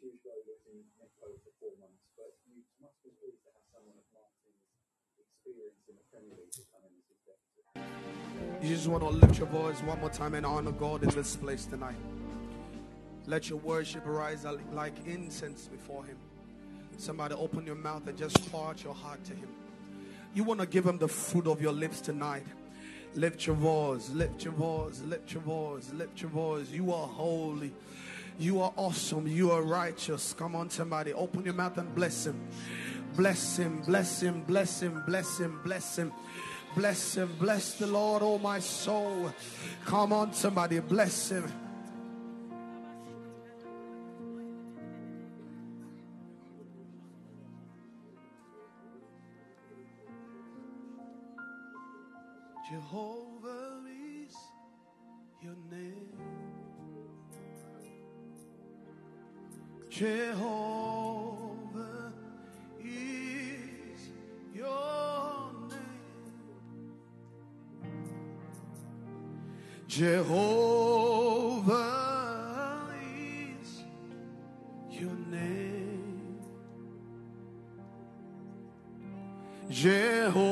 huge in for four months, but you must be pleased to have someone of Martin's experience in the Premier League to come in as his deputy. You just want to lift your voice one more time and honor God in this place tonight. Let your worship rise like incense before Him. Somebody open your mouth and just pour out your heart to Him. You want to give Him the fruit of your lips tonight. Lift your voice, lift your voice, lift your voice, lift your voice. You are holy. You are awesome. You are righteous. Come on, somebody. Open your mouth and bless Him. Bless Him, bless Him, bless Him, bless Him, bless Him. Bless Him. Bless the Lord, oh my soul. Come on, somebody. Bless Him. Jehovah Jehovah is your name. Jehovah is your name. Jehovah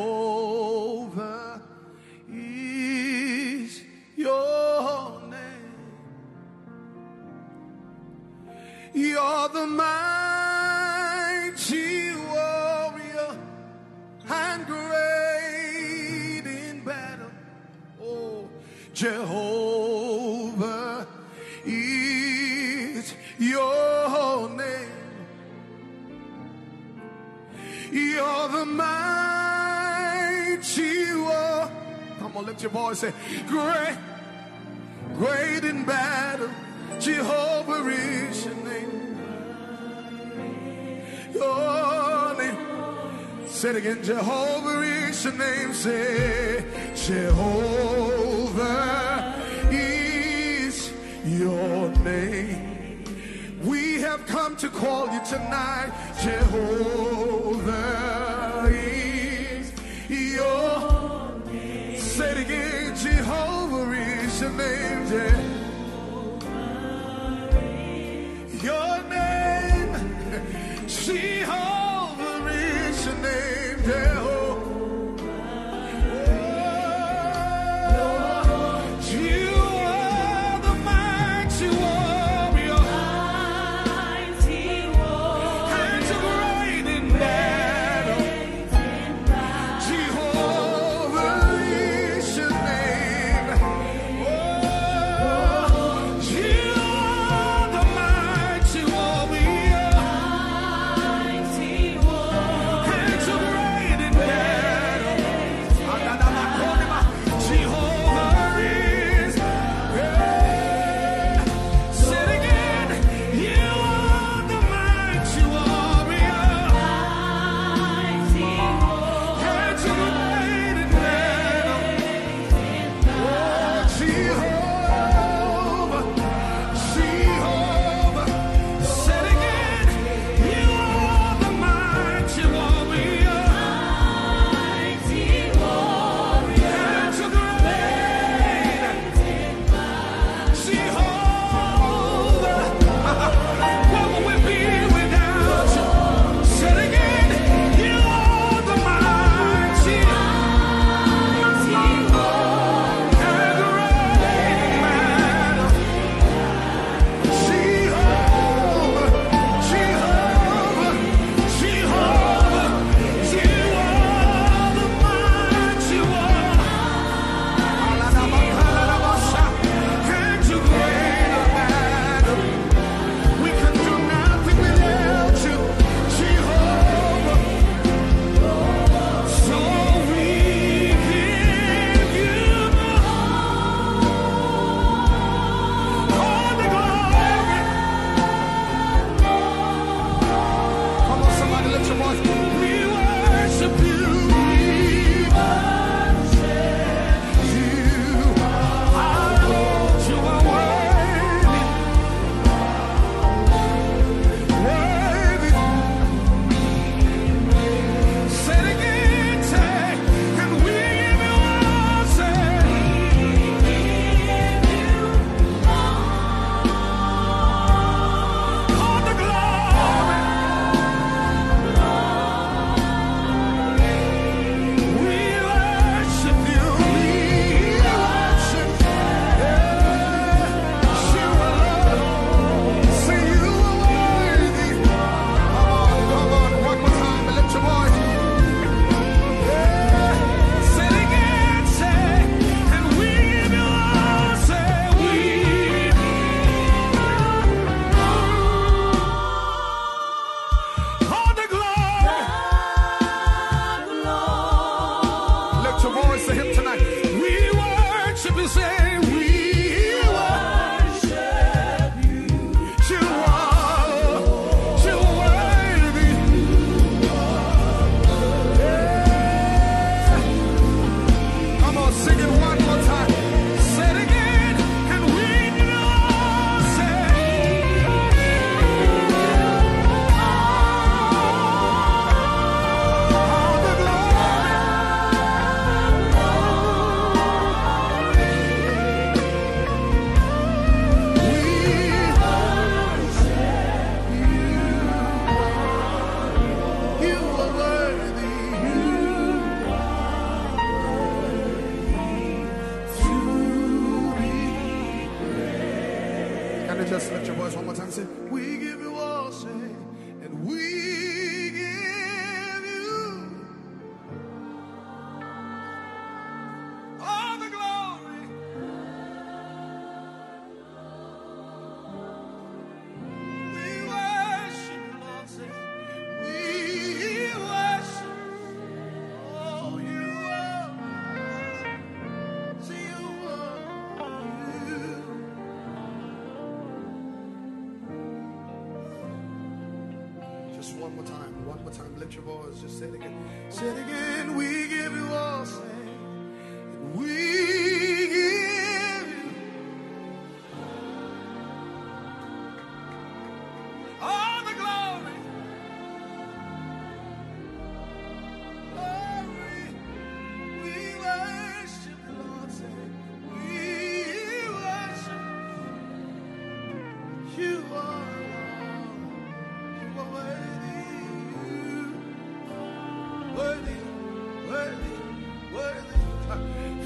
lift your voice. Say, great, great in battle. Jehovah is your name. Your name. Say it again. Jehovah is your name. Say, Jehovah is your name. We have come to call you tonight. Jehovah is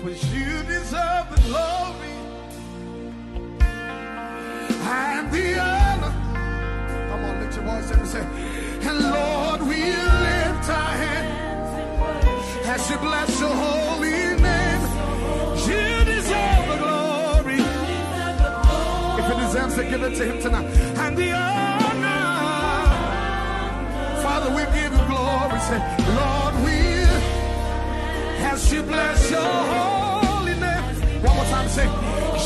For you deserve the glory and the honor. Come on, lift your voice and say, and Lord, we lift our hands as you bless your holy name. You deserve the glory. If he deserves it, give it to him tonight. And the honor. Father, we give you glory. Say, Lord, we as you bless your say,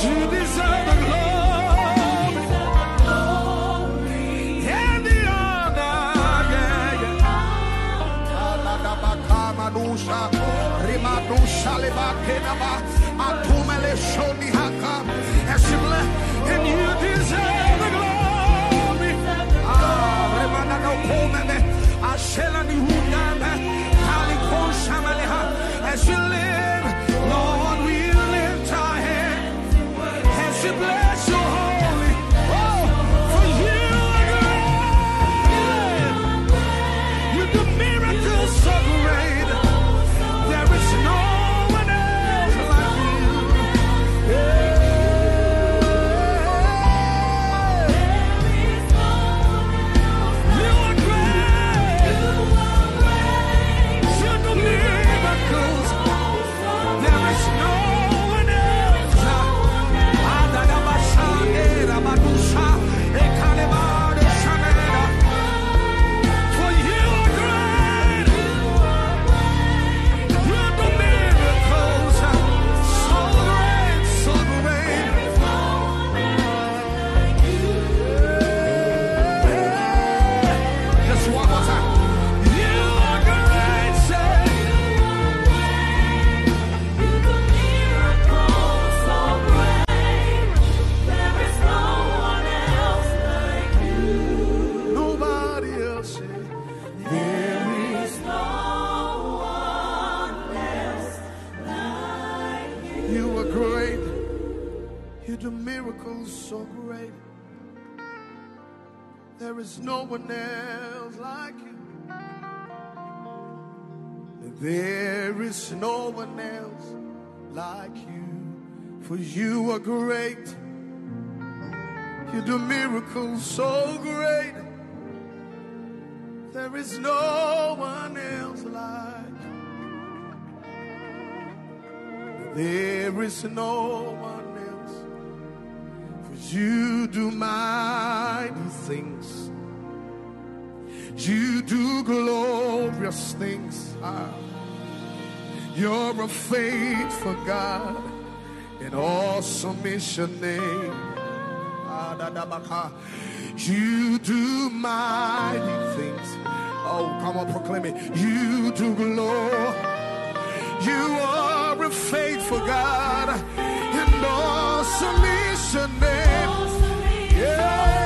you deserve the glory and the honor. Yeah, yeah. Aladabakamadusha, rimadusha lebakenaba, atumele shonihaka. As you bless, and you deserve the glory. Ah, remanano komeme, ashela ni huname, kalikon shamaleha. As you live, There is no one else like you. There is no one else like you. For you are great. You do miracles so great. There is no one else like you. There is no one else. For you do mighty things. You do glorious things. Ah. You're a faithful God, and awesome is your name. Da, da, ba. You do mighty things. Oh, come on, proclaim it. You do glory. You are a faithful God, and awesome is your name. Yeah,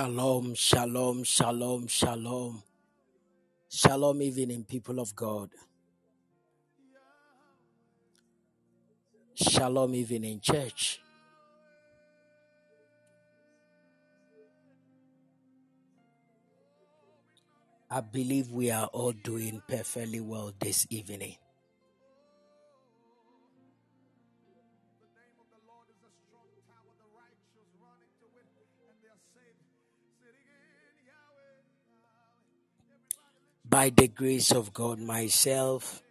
Shalom, shalom, shalom, shalom. Shalom, evening, people of God. Shalom, evening, church. I believe we are all doing perfectly well this evening. By the grace of God, myself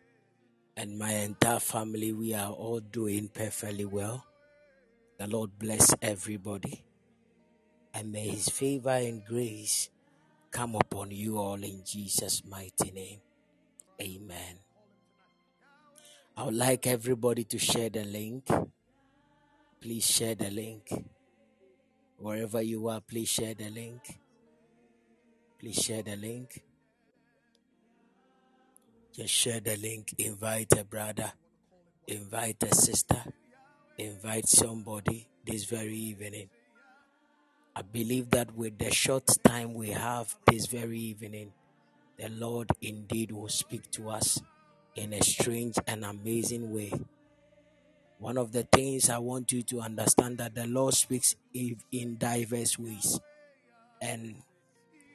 and my entire family, we are all doing perfectly well. The Lord bless everybody. And may his favor and grace come upon you all in Jesus' mighty name. Amen. I would like everybody to share the link. Please share the link. Wherever you are, please share the link. Please share the link. Just share the link. Invite a brother. Invite a sister. Invite somebody this very evening. I believe that with the short time we have this very evening, the Lord indeed will speak to us in a strange and amazing way. One of the things I want you to understand that the Lord speaks in in diverse ways. And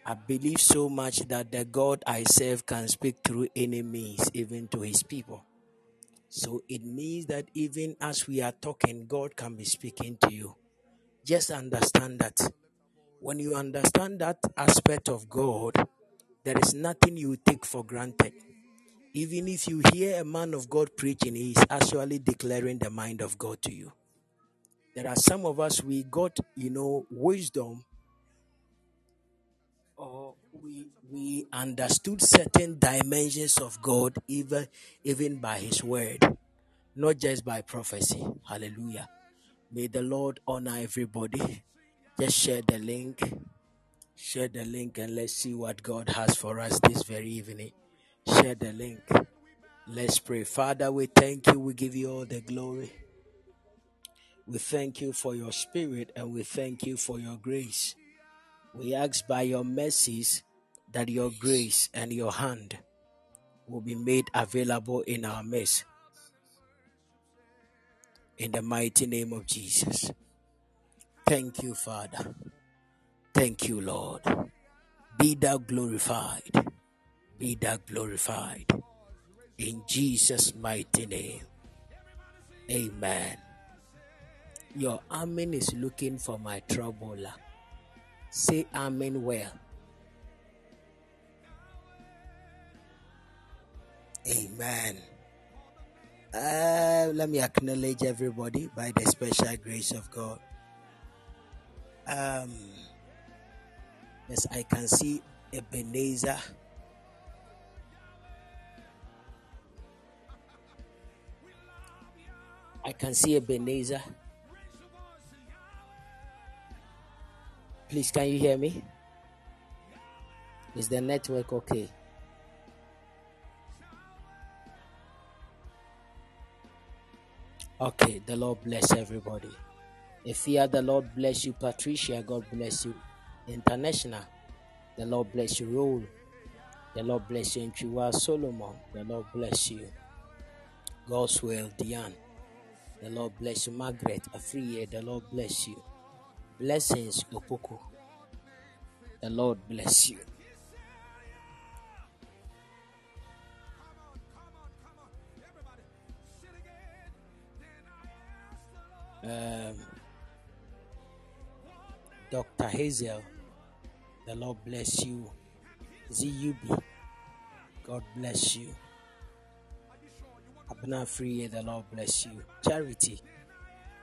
I believe so much that the God I serve can speak through any means, even to his people. So it means that even as we are talking, God can be speaking to you. Just understand that when you understand that aspect of God, there is nothing you take for granted. Even if you hear a man of God preaching, he is actually declaring the mind of God to you. There are some of us, we got, you know, wisdom or we we understood certain dimensions of God even even by his word, not just by prophecy. Hallelujah. May the Lord honor everybody. Just share the link. Share the link and let's see what God has for us this very evening. Share the link. Let's pray. Father, we thank you. We give you all the glory. We thank you for your spirit and we thank you for your grace. We ask by your mercies that your grace and your hand will be made available in our midst. In the mighty name of Jesus. Thank you, Father. Thank you, Lord. Be thou glorified. Be thou glorified. In Jesus' mighty name. Amen. Your amen is looking for my troubler. Say amen well. Amen. Uh, let me acknowledge everybody by the special grace of God. Um, yes, I can see Ebenezer. I can see Ebenezer. Please, can you hear me? Is the network okay? Okay, the Lord bless everybody. If you are the Lord bless you, Patricia, God bless you. International, the Lord bless you, Rule. The Lord bless you, Nchiwa Solomon. The Lord bless you. God's will, Diane. The Lord bless you, Margaret Afriye. The Lord bless you. Blessings, Opoku. The Lord bless you. Um, Dr. Hazel, the Lord bless you. ZUB, God bless you. Abna Free, the Lord bless you. Charity,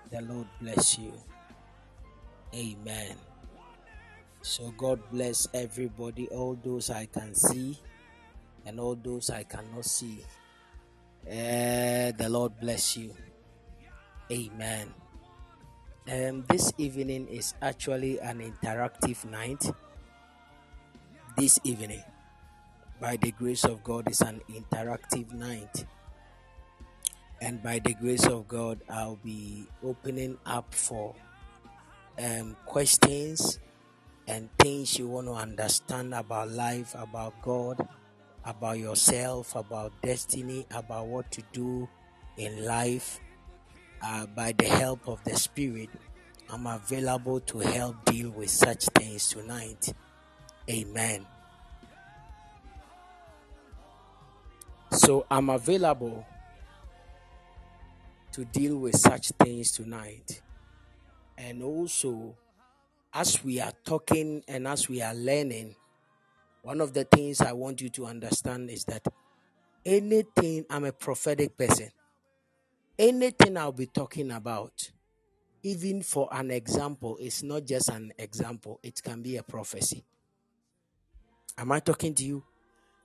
the Lord bless you. Amen. So God bless everybody, all those I can see and all those I cannot see. Uh, the Lord bless you. Amen. Um, this evening is actually an interactive night. This evening, by the grace of God, is an interactive night. And by the grace of God, I'll be opening up for um, questions and things you want to understand about life, about God, about yourself, about destiny, about what to do in life. Uh, by the help of the Spirit, I'm available to help deal with such things tonight. Amen. So I'm available to deal with such things tonight. And also, as we are talking and as we are learning, one of the things I want you to understand is that anything, I'm a prophetic person, anything I'll be talking about, even for an example, it's not just an example, it can be a prophecy. Am I talking to you?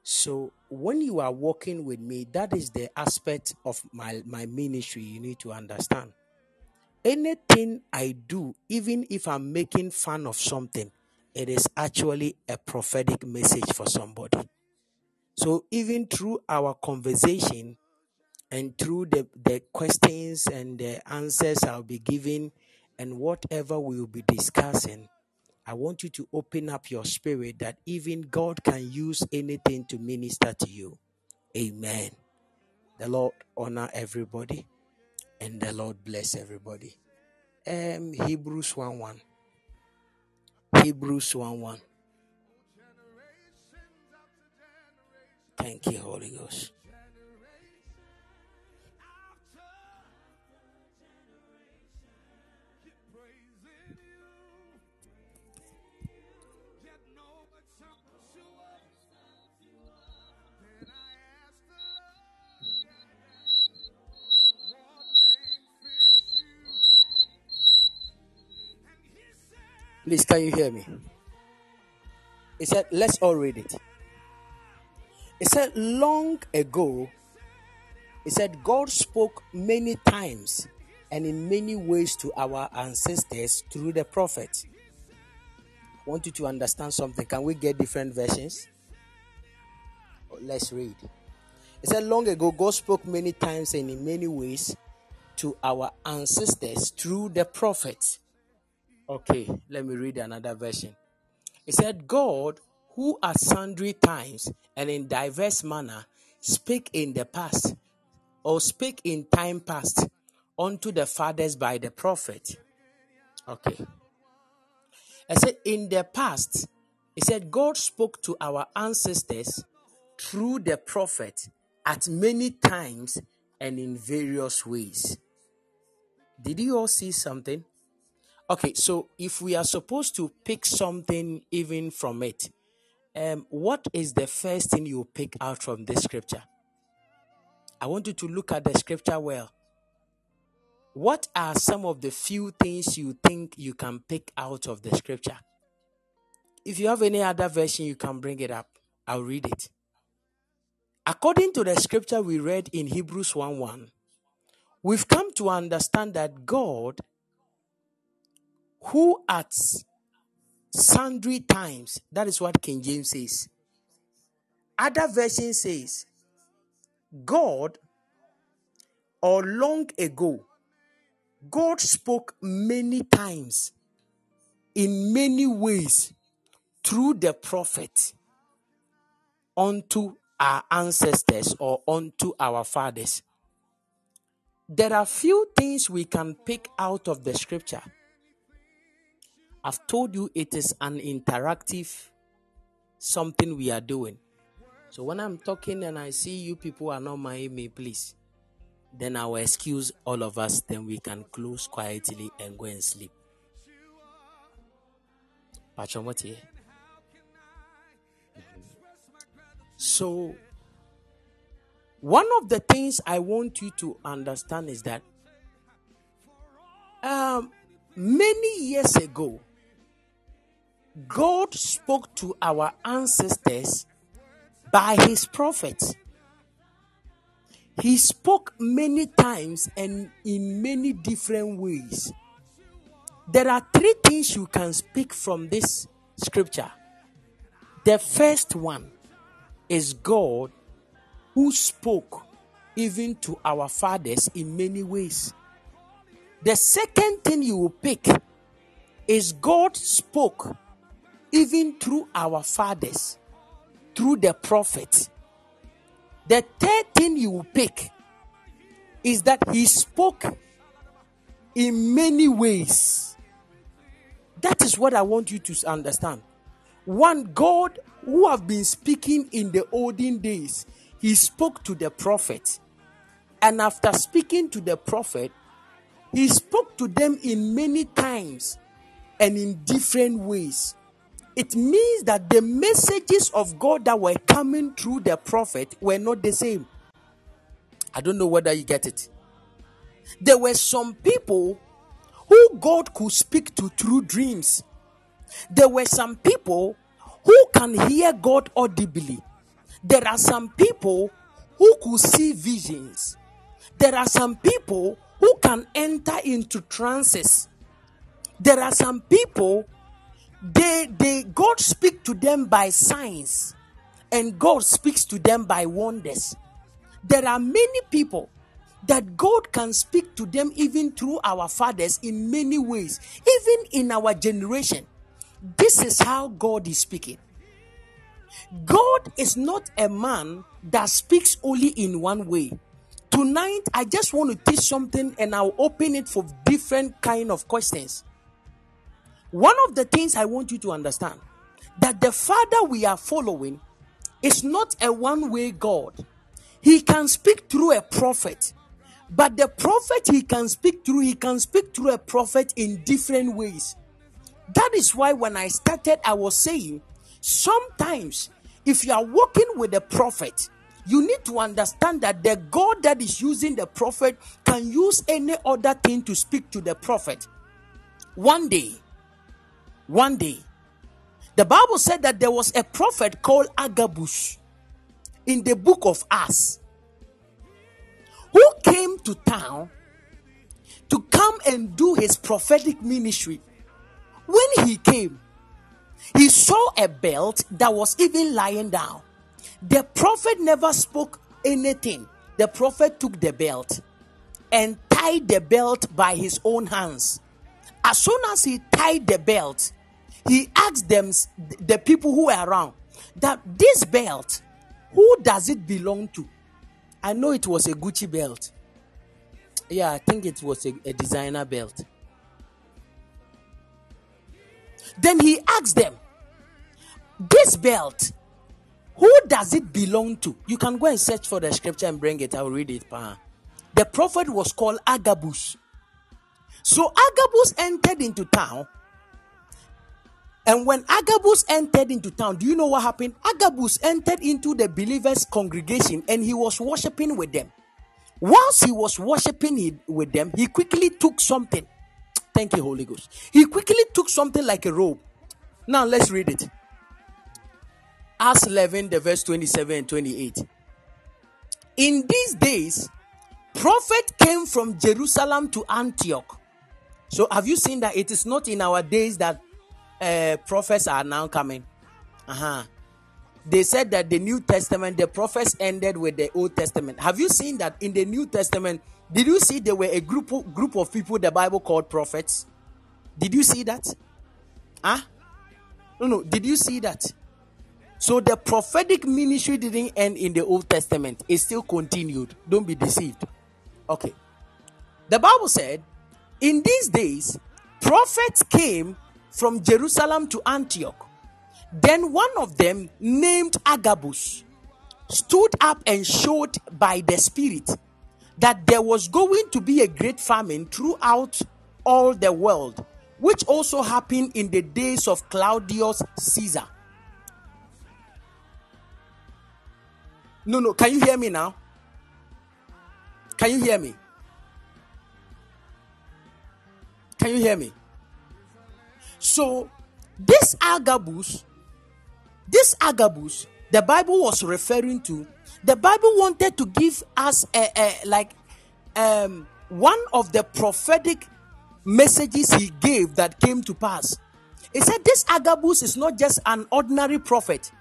So when you are working with me, that is the aspect of my, my ministry you need to understand. Anything I do, even if I'm making fun of something, it is actually a prophetic message for somebody. So even through our conversation and through the, the questions and the answers I'll be giving and whatever we will be discussing, I want you to open up your spirit that even God can use anything to minister to you. Amen. The Lord honor everybody and the Lord bless everybody. Um Hebrews 1 1. Hebrews 1 1. Thank you, Holy Ghost. Please, can you hear me? He said, let's all read it. He said, long ago, he said, God spoke many times and in many ways to our ancestors through the prophet. I want you to understand something. Can we get different versions? Oh, let's read. He said, Long ago, God spoke many times and in many ways to our ancestors through the prophets. Okay, let me read another version. It said, God, who at sundry times and in diverse manner spake in the past, or spake in time past unto the fathers by the prophet. Okay. I said, in the past, he said, God spoke to our ancestors through the prophet at many times and in various ways. Did you all see something? Okay, so if we are supposed to pick something even from it, um, what is the first thing you pick out from this scripture? I want you to look at the scripture well. What are some of the few things you think you can pick out of the scripture? If you have any other version, you can bring it up. I'll read it. According to the scripture we read in Hebrews 1 1, we've come to understand that God who at sundry times, that is what King James says. Other version says, God, or long ago, God spoke many times, in many ways, through the prophet unto our ancestors or unto our fathers. There are few things we can pick out of the scripture I've told you it is an interactive something we are doing. So when I'm talking and I see you people are not my me, please. Then I will excuse all of us, then we can close quietly and go and sleep. So, one of the things I want you to understand is that um, many years ago, God spoke to our ancestors by his prophets. He spoke many times and in many different ways. There are three things you can speak from this scripture. The first one is God who spoke even to our fathers in many ways. The second thing you will pick is God spoke even through our fathers, through the prophets. The third thing you will pick is that he spoke in many ways. That is what I want you to understand. One, God who have been speaking in the olden days, he spoke to the prophet. And after speaking to the prophet, he spoke to them in many times and in different ways. It means that the messages of God that were coming through the prophet were not the same. I don't know whether you get it. There were some people who God could speak to through dreams. There were some people who can hear God audibly. There are some people who could see visions. There are some people who can enter into trances. There are some people they they God speak to them by signs and God speaks to them by wonders. There are many people that God can speak to them even through our fathers in many ways, even in our generation. This is how God is speaking. God is not a man that speaks only in one way. Tonight, I just want to teach something and I'll open it for different kind of questions. One of the things I want you to understand that the Father we are following is not a one way God. He can speak through a prophet, but the prophet he can speak through, he can speak through a prophet in different ways. That is why when I started, I was saying sometimes if you are working with a prophet, you need to understand that the God that is using the prophet can use any other thing to speak to the prophet. One day, one day, the Bible said that there was a prophet called Agabus in the book of Acts who came to town to come and do his prophetic ministry. When he came, he saw a belt that was even lying down. The prophet never spoke anything. The prophet took the belt and tied the belt by his own hands. As soon as he tied the belt, he asked them, the people who were around, that this belt, who does it belong to? I know it was a Gucci belt. Yeah, I think it was a, a designer belt. Then he asked them, This belt, who does it belong to? You can go and search for the scripture and bring it. I'll read it. The prophet was called Agabus. So Agabus entered into town. And when Agabus entered into town, do you know what happened? Agabus entered into the believers' congregation and he was worshiping with them. Whilst he was worshiping with them, he quickly took something. Thank you, Holy Ghost. He quickly took something like a robe. Now let's read it. Acts 11, the verse 27 and 28. In these days, prophet came from Jerusalem to Antioch. So have you seen that it is not in our days that uh, prophets are now coming? Uh-huh. They said that the New Testament, the prophets ended with the Old Testament. Have you seen that in the New Testament? Did you see there were a group of, group of people the Bible called prophets? Did you see that? Huh? No, no. Did you see that? So the prophetic ministry didn't end in the Old Testament, it still continued. Don't be deceived. Okay. The Bible said, in these days, prophets came from Jerusalem to Antioch. Then one of them, named Agabus, stood up and showed by the Spirit that there was going to be a great famine throughout all the world, which also happened in the days of Claudius Caesar. No, no. Can you hear me now? Can you hear me? Can you hear me? So, this Agabus, this Agabus the Bible was referring to, the Bible wanted to give us a, a like um, one of the prophetic messages he gave that came to pass. He said, This Agabus is not just an ordinary prophet.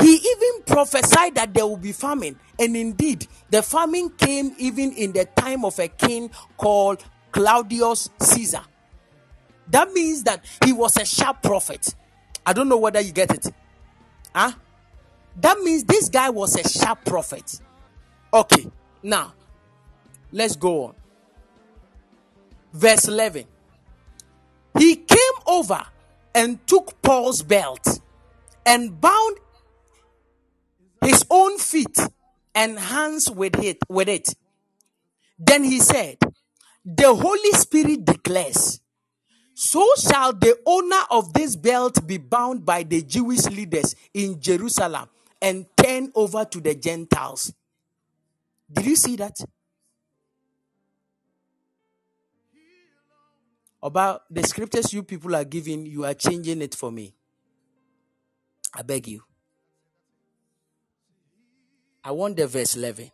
He even prophesied that there will be famine. And indeed, the famine came even in the time of a king called Claudius Caesar. That means that he was a sharp prophet. I don't know whether you get it. Huh? That means this guy was a sharp prophet. Okay, now let's go on. Verse 11. He came over and took Paul's belt and bound his own feet and hands with it with it. Then he said, The Holy Spirit declares, so shall the owner of this belt be bound by the Jewish leaders in Jerusalem and turn over to the Gentiles. Did you see that? About the scriptures you people are giving, you are changing it for me. I beg you. I want the verse 11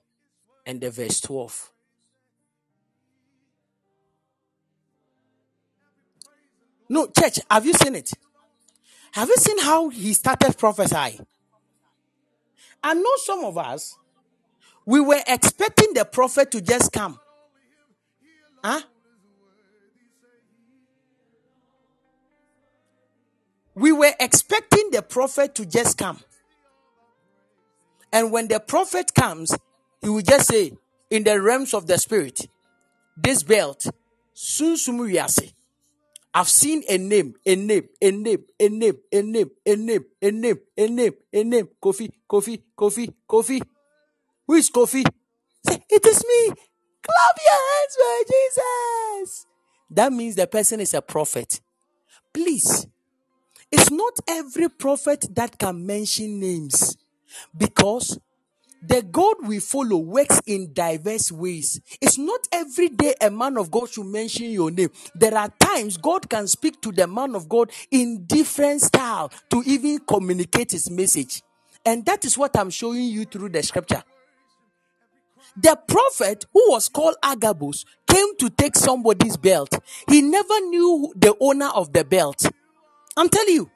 and the verse 12. No, church, have you seen it? Have you seen how he started prophesying? I know some of us, we were expecting the prophet to just come. Huh? We were expecting the prophet to just come. And when the prophet comes, he will just say, in the realms of the spirit, this belt, Sunsumuyase. I've seen a name, a name, a name, a name, a name, a name, a name, a name, a name. Kofi, Kofi, Kofi, Kofi. Who is Kofi? It is me. Clap your hands for Jesus. That means the person is a prophet. Please, it's not every prophet that can mention names. Because the God we follow works in diverse ways. It's not every day a man of God should mention your name. There are times God can speak to the man of God in different style to even communicate his message. And that is what I'm showing you through the scripture. The prophet who was called Agabus came to take somebody's belt. He never knew the owner of the belt. I'm telling you.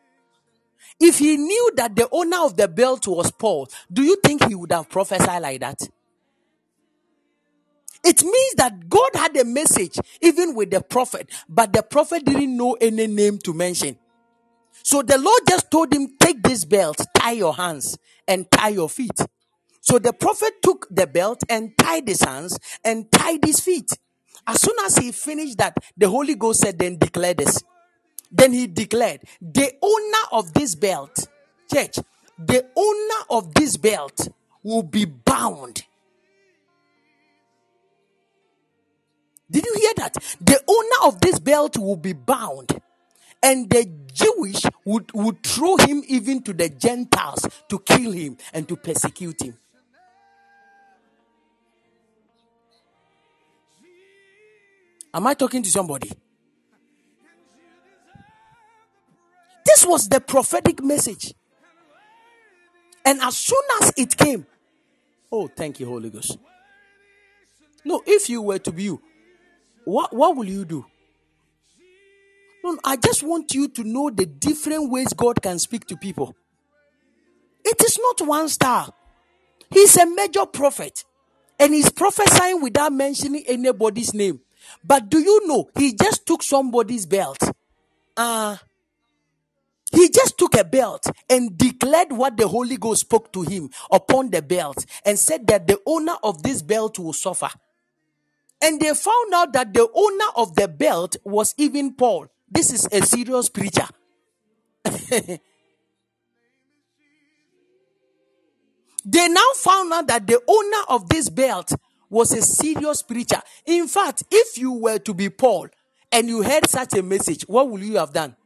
If he knew that the owner of the belt was Paul, do you think he would have prophesied like that? It means that God had a message even with the prophet, but the prophet didn't know any name to mention. So the Lord just told him, Take this belt, tie your hands, and tie your feet. So the prophet took the belt and tied his hands and tied his feet. As soon as he finished that, the Holy Ghost said, Then declare this. Then he declared, The owner of this belt, church, the owner of this belt will be bound. Did you hear that? The owner of this belt will be bound. And the Jewish would, would throw him even to the Gentiles to kill him and to persecute him. Am I talking to somebody? This was the prophetic message. And as soon as it came, oh, thank you, Holy Ghost. No, if you were to be you, what, what will you do? No, I just want you to know the different ways God can speak to people. It is not one star. He's a major prophet and he's prophesying without mentioning anybody's name. But do you know he just took somebody's belt? Uh, he just took a belt and declared what the Holy Ghost spoke to him upon the belt and said that the owner of this belt will suffer. And they found out that the owner of the belt was even Paul. This is a serious preacher. they now found out that the owner of this belt was a serious preacher. In fact, if you were to be Paul and you heard such a message, what would you have done?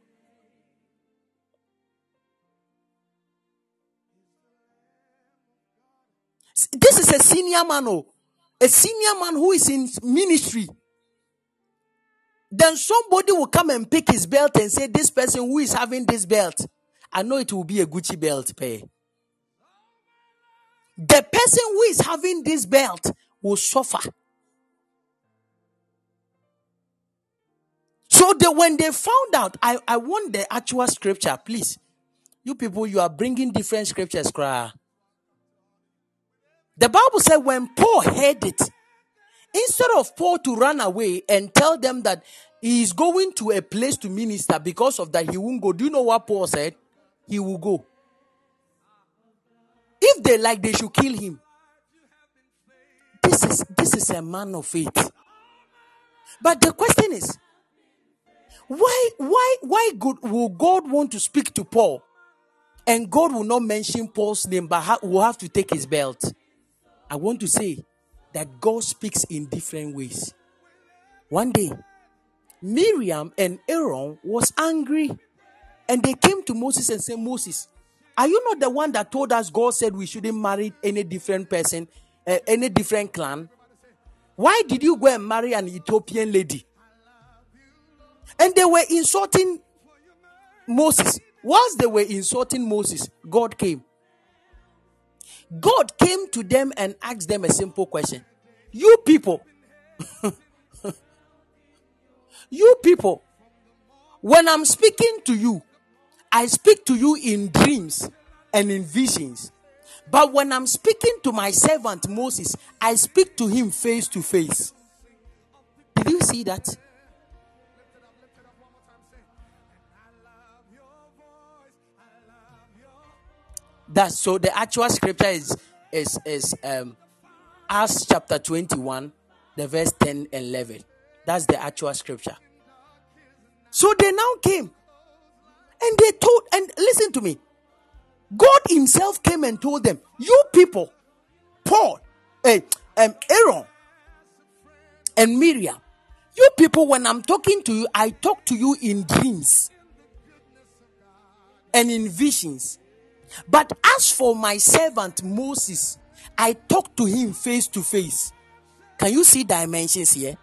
This is a senior man, oh, a senior man who is in ministry. Then somebody will come and pick his belt and say, This person who is having this belt, I know it will be a Gucci belt, pay. the person who is having this belt will suffer. So they, when they found out, I, I want the actual scripture, please. You people, you are bringing different scriptures, cry. The Bible said when Paul heard it, instead of Paul to run away and tell them that he is going to a place to minister because of that he won't go. Do you know what Paul said? He will go. If they like, they should kill him. This is this is a man of faith. But the question is, why why why good will God want to speak to Paul? And God will not mention Paul's name, but ha- will have to take his belt. I want to say that God speaks in different ways. One day, Miriam and Aaron was angry and they came to Moses and said, Moses, are you not the one that told us God said we shouldn't marry any different person, uh, any different clan? Why did you go and marry an Ethiopian lady? And they were insulting Moses. Whilst they were insulting Moses, God came. God came to them and asked them a simple question. You people, you people, when I'm speaking to you, I speak to you in dreams and in visions. But when I'm speaking to my servant Moses, I speak to him face to face. Did you see that? That's so the actual scripture is is is um Acts chapter 21, the verse 10 and 11. That's the actual scripture. So they now came and they told, and listen to me. God Himself came and told them, You people, Paul, eh, um, Aaron, and Miriam, you people, when I'm talking to you, I talk to you in dreams and in visions. But as for my servant Moses, I talk to him face to face. Can you see dimensions here?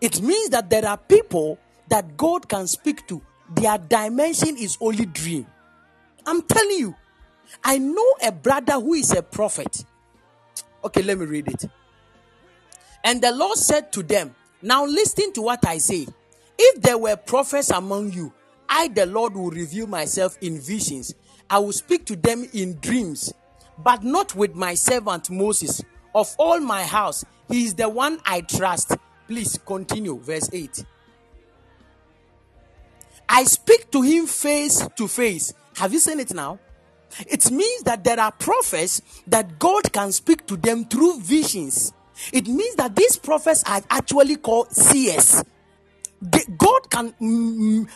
It means that there are people that God can speak to. Their dimension is only dream. I'm telling you, I know a brother who is a prophet. Okay, let me read it. And the Lord said to them, Now listen to what I say. If there were prophets among you, I, the Lord, will reveal myself in visions. I will speak to them in dreams, but not with my servant Moses. Of all my house, he is the one I trust. Please continue, verse 8. I speak to him face to face. Have you seen it now? It means that there are prophets that God can speak to them through visions. It means that these prophets are actually called seers. God can, mm,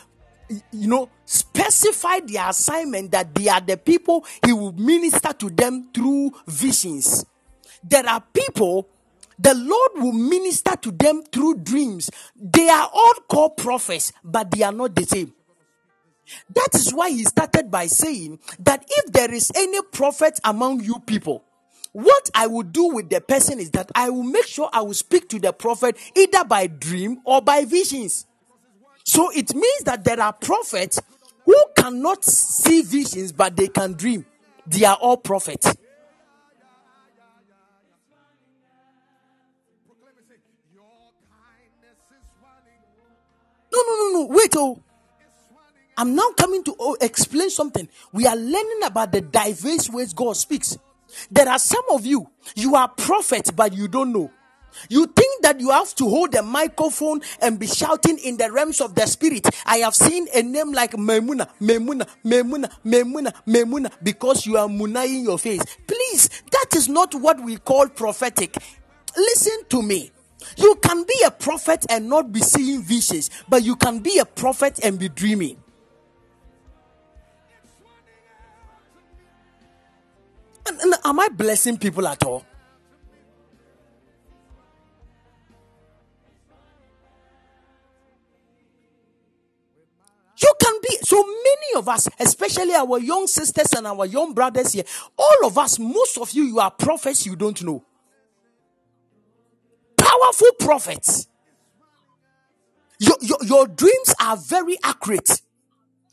you know, specify the assignment that they are the people He will minister to them through visions. There are people the Lord will minister to them through dreams. They are all called prophets, but they are not the same. That is why he started by saying that if there is any prophet among you people, what I will do with the person is that I will make sure I will speak to the prophet either by dream or by visions. So it means that there are prophets who cannot see visions but they can dream. They are all prophets. No, no, no, no. Wait, oh. I'm now coming to oh, explain something. We are learning about the diverse ways God speaks. There are some of you, you are prophets, but you don't know. You think that you have to hold a microphone and be shouting in the realms of the spirit. I have seen a name like Memuna, Memuna, Memuna, Memuna, Memuna, because you are munaying your face. Please, that is not what we call prophetic. Listen to me. You can be a prophet and not be seeing visions, but you can be a prophet and be dreaming. And, and am I blessing people at all? You can be so many of us, especially our young sisters and our young brothers here. All of us, most of you, you are prophets you don't know powerful prophets. Your, your, your dreams are very accurate.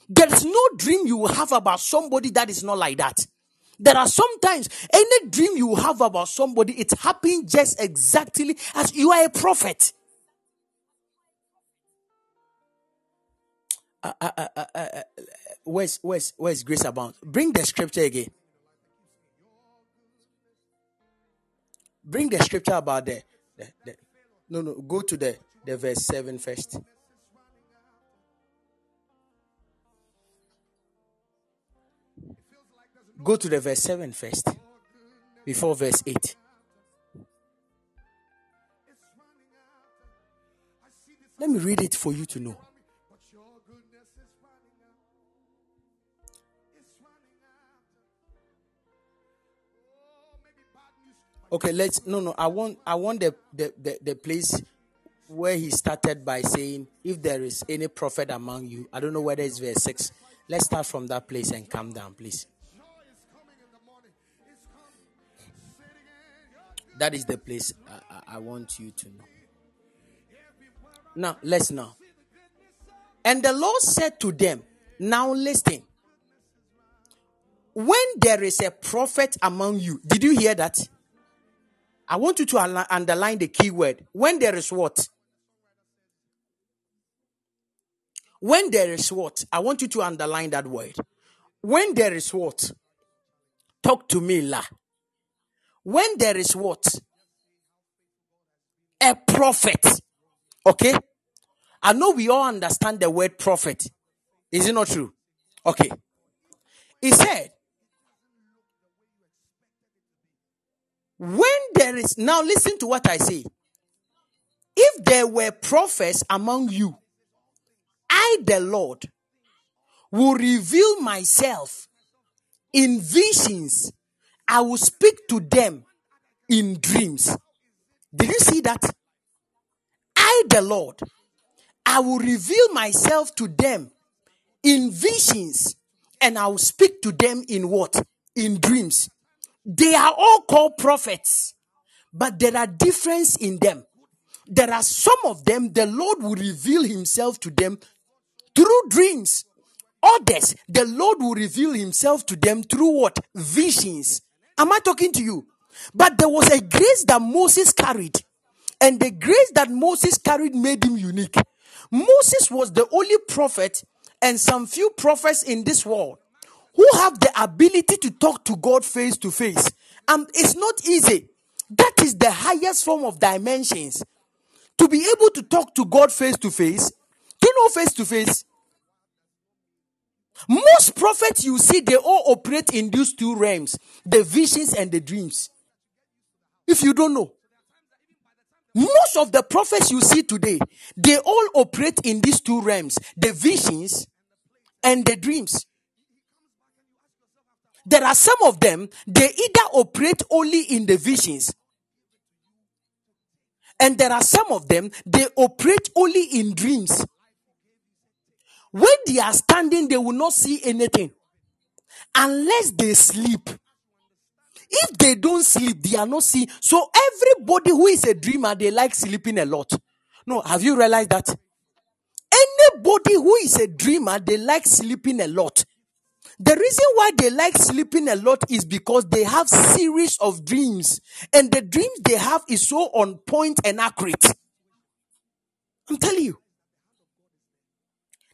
There is no dream you will have about somebody that is not like that. There are sometimes any dream you have about somebody, it's happening just exactly as you are a prophet. Uh, uh, uh, where's, where's, where's Grace Abound? Bring the scripture again. Bring the scripture about the, the, the no, no, go to the, the verse 7 first. Go to the verse 7 first, before verse 8. Let me read it for you to know. Okay, let's no no. I want I want the, the, the, the place where he started by saying, If there is any prophet among you, I don't know whether it's verse 6. Let's start from that place and calm down, please. That is the place I, I want you to know. Now, let's know. And the Lord said to them, Now listen. When there is a prophet among you, did you hear that? I want you to underline the key word. When there is what? When there is what? I want you to underline that word. When there is what? Talk to me, La. When there is what? A prophet. Okay? I know we all understand the word prophet. Is it not true? Okay. He said, when there is, now listen to what I say. If there were prophets among you, I, the Lord, will reveal myself in visions I will speak to them in dreams. Did you see that? I, the Lord, I will reveal myself to them in visions and I will speak to them in what? In dreams. They are all called prophets, but there are difference in them. There are some of them, the Lord will reveal himself to them through dreams. Others, the Lord will reveal himself to them through what? Visions. Am I talking to you? But there was a grace that Moses carried. And the grace that Moses carried made him unique. Moses was the only prophet and some few prophets in this world who have the ability to talk to God face to face. And it's not easy. That is the highest form of dimensions. To be able to talk to God face to face. Do you know face to face? Most prophets you see, they all operate in these two realms the visions and the dreams. If you don't know, most of the prophets you see today, they all operate in these two realms the visions and the dreams. There are some of them, they either operate only in the visions, and there are some of them, they operate only in dreams. When they are standing, they will not see anything unless they sleep. If they don't sleep, they are not seeing. So everybody who is a dreamer, they like sleeping a lot. No, have you realized that? Anybody who is a dreamer, they like sleeping a lot. The reason why they like sleeping a lot is because they have series of dreams and the dreams they have is so on point and accurate. I'm telling you.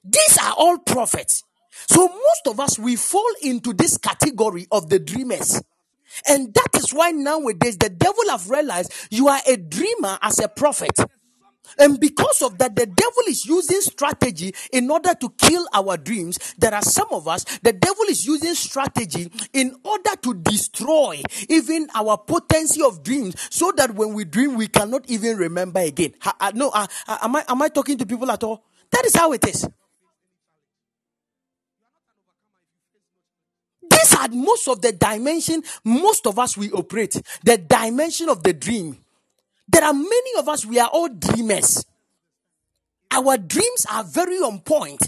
These are all prophets. So most of us, we fall into this category of the dreamers. And that is why nowadays the devil have realized you are a dreamer as a prophet. And because of that, the devil is using strategy in order to kill our dreams. There are some of us, the devil is using strategy in order to destroy even our potency of dreams so that when we dream, we cannot even remember again. no, uh, uh, am, I, am I talking to people at all? That is how it is. These are most of the dimension most of us we operate. The dimension of the dream. There are many of us, we are all dreamers. Our dreams are very on point.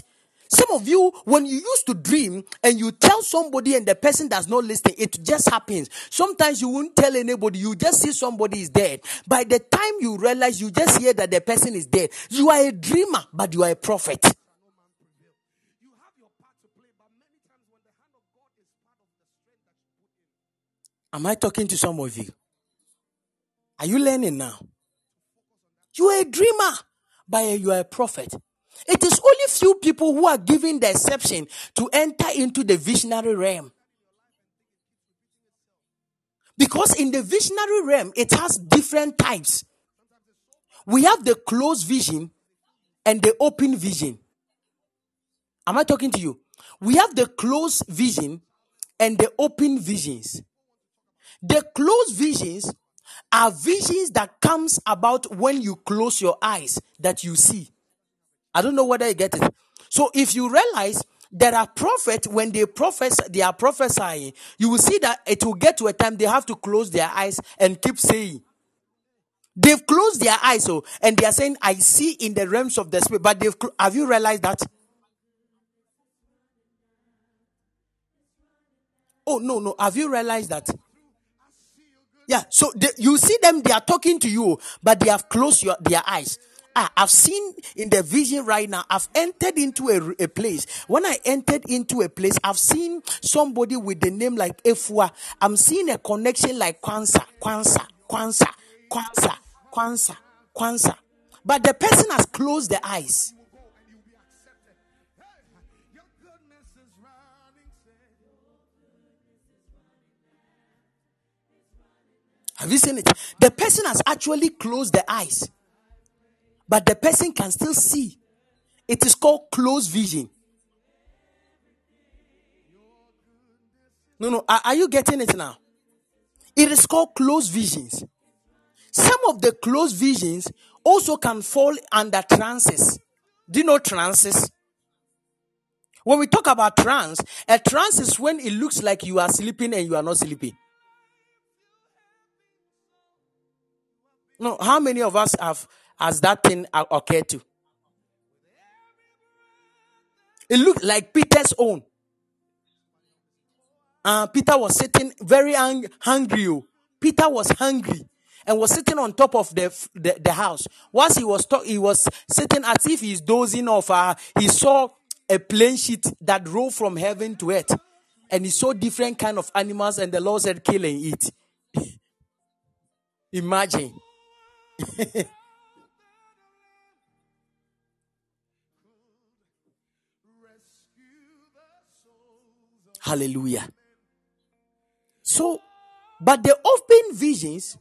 Some of you, when you used to dream and you tell somebody and the person does not listen, it just happens. Sometimes you won't tell anybody, you just see somebody is dead. By the time you realize, you just hear that the person is dead. You are a dreamer, but you are a prophet. Am I talking to some of you? Are you learning now? You are a dreamer, but you are a prophet. It is only few people who are given the exception to enter into the visionary realm. Because in the visionary realm, it has different types. We have the closed vision and the open vision. Am I talking to you? We have the closed vision and the open visions. The closed visions are visions that comes about when you close your eyes that you see. I don't know whether you get it. So if you realize there are prophets when they prophesy, they are prophesying, you will see that it will get to a time they have to close their eyes and keep saying. They've closed their eyes, so oh, and they are saying, "I see in the realms of the spirit." But they've have you realized that? Oh no, no. Have you realized that? Yeah. So they, you see them; they are talking to you, but they have closed your, their eyes. Ah, I've seen in the vision right now. I've entered into a, a place. When I entered into a place, I've seen somebody with the name like Efua. I'm seeing a connection like Kwanzaa, Kwanzaa, Kwanzaa, Kwanzaa, Kwanzaa, Kwanzaa. But the person has closed the eyes. Have you seen it? The person has actually closed the eyes but the person can still see. It is called close vision. No, no, are, are you getting it now? It is called close visions. Some of the close visions also can fall under trances. Do you know trances? When we talk about trance, a trance is when it looks like you are sleeping and you are not sleeping. No, how many of us have has that thing occurred to? It looked like Peter's own. Uh, Peter was sitting very ang- hungry. Oh. Peter was hungry and was sitting on top of the the, the house. Once he was talk, he was sitting as if he's dozing off. Uh, he saw a plain sheet that rolled from heaven to earth, and he saw different kind of animals. And the Lord said, "Kill and eat." Imagine. Hallelujah. So, but the open visions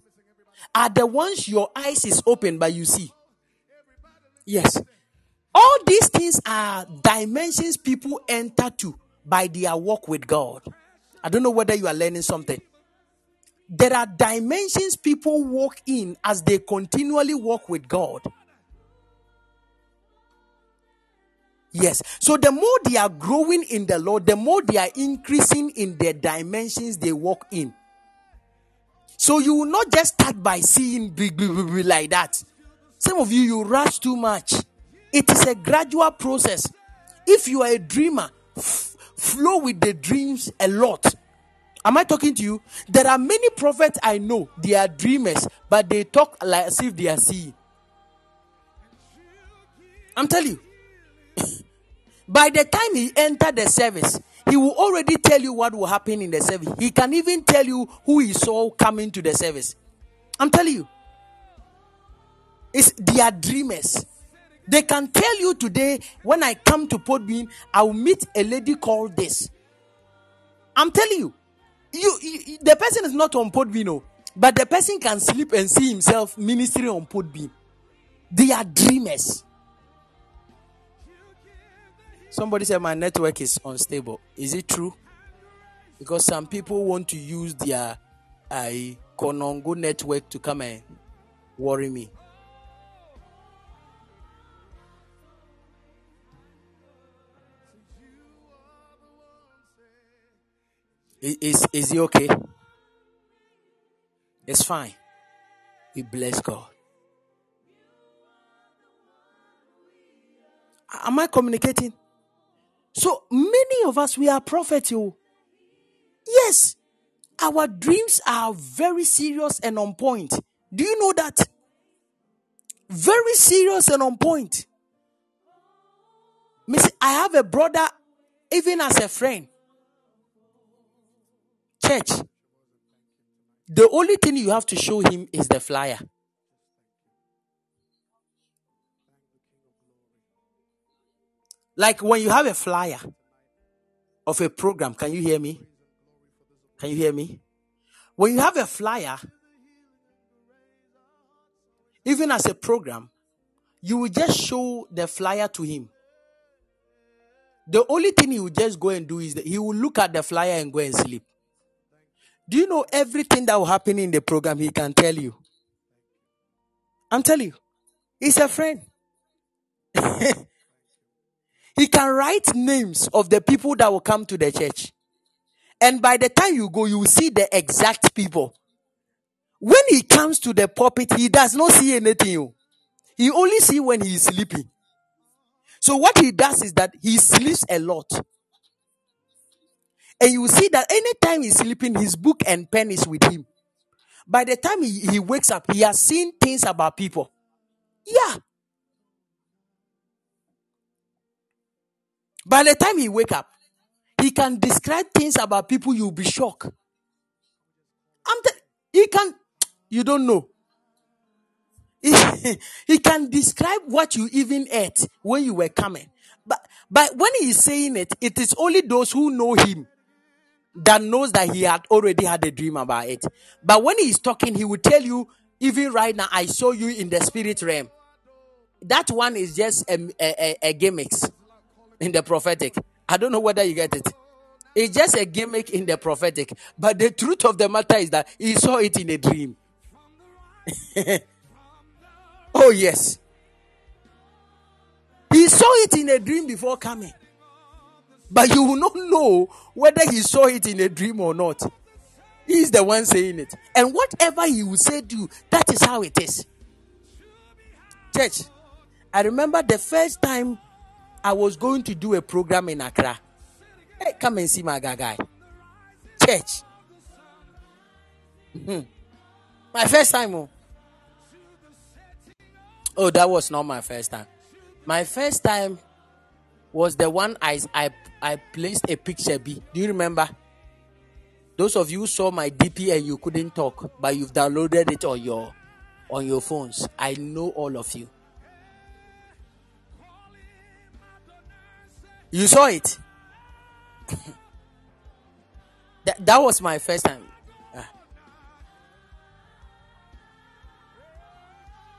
are the ones your eyes is open but you see. Yes. All these things are dimensions people enter to by their walk with God. I don't know whether you are learning something. There are dimensions people walk in as they continually walk with God. Yes. So the more they are growing in the Lord, the more they are increasing in the dimensions they walk in. So you will not just start by seeing big, big, big, big like that. Some of you, you rush too much. It is a gradual process. If you are a dreamer, f- flow with the dreams a lot. Am I talking to you? There are many prophets I know, they are dreamers, but they talk like as if they are seeing. I'm telling you. By the time he entered the service, he will already tell you what will happen in the service. He can even tell you who he saw coming to the service. I'm telling you. It's they are dreamers. They can tell you today when I come to Podbean, I will meet a lady called this. I'm telling you, you, you the person is not on Podbean, no, but the person can sleep and see himself ministering on Pod Podbean. They are dreamers. Somebody said my network is unstable. Is it true? Because some people want to use their uh, Konongo network to come and worry me. Is, is he okay? It's fine. We bless God. Am I communicating? So many of us, we are prophets. Yes, our dreams are very serious and on point. Do you know that? Very serious and on point. Miss, I have a brother, even as a friend. Church. The only thing you have to show him is the flyer. Like when you have a flyer of a program, can you hear me? Can you hear me? When you have a flyer, even as a program, you will just show the flyer to him. The only thing he will just go and do is that he will look at the flyer and go and sleep. Do you know everything that will happen in the program? He can tell you. I'm telling you, he's a friend. he can write names of the people that will come to the church. And by the time you go, you will see the exact people. When he comes to the pulpit, he does not see anything. He only see when he is sleeping. So what he does is that he sleeps a lot. And you see that anytime he's sleeping, his book and pen is with him. By the time he, he wakes up, he has seen things about people. Yeah. By the time he wake up, he can describe things about people you'll be shocked. I'm te- he can you don't know. He, he can describe what you even ate when you were coming. But but when he's saying it, it is only those who know him that knows that he had already had a dream about it. But when he's talking, he will tell you, even right now, I saw you in the spirit realm. That one is just a, a, a, gimmicks in the prophetic. I don't know whether you get it. It's just a gimmick in the prophetic. But the truth of the matter is that he saw it in a dream. oh, yes. He saw it in a dream before coming. But you will not know whether he saw it in a dream or not. He's the one saying it. And whatever he will say to you, that is how it is. Church, I remember the first time I was going to do a program in Accra. Hey, come and see my guy. Church. Mm-hmm. My first time. Oh. oh, that was not my first time. My first time was the one I, I, I placed a picture B. Do you remember? Those of you saw my DP and you couldn't talk, but you've downloaded it on your on your phones. I know all of you. You saw it. that, that was my first time. Ah.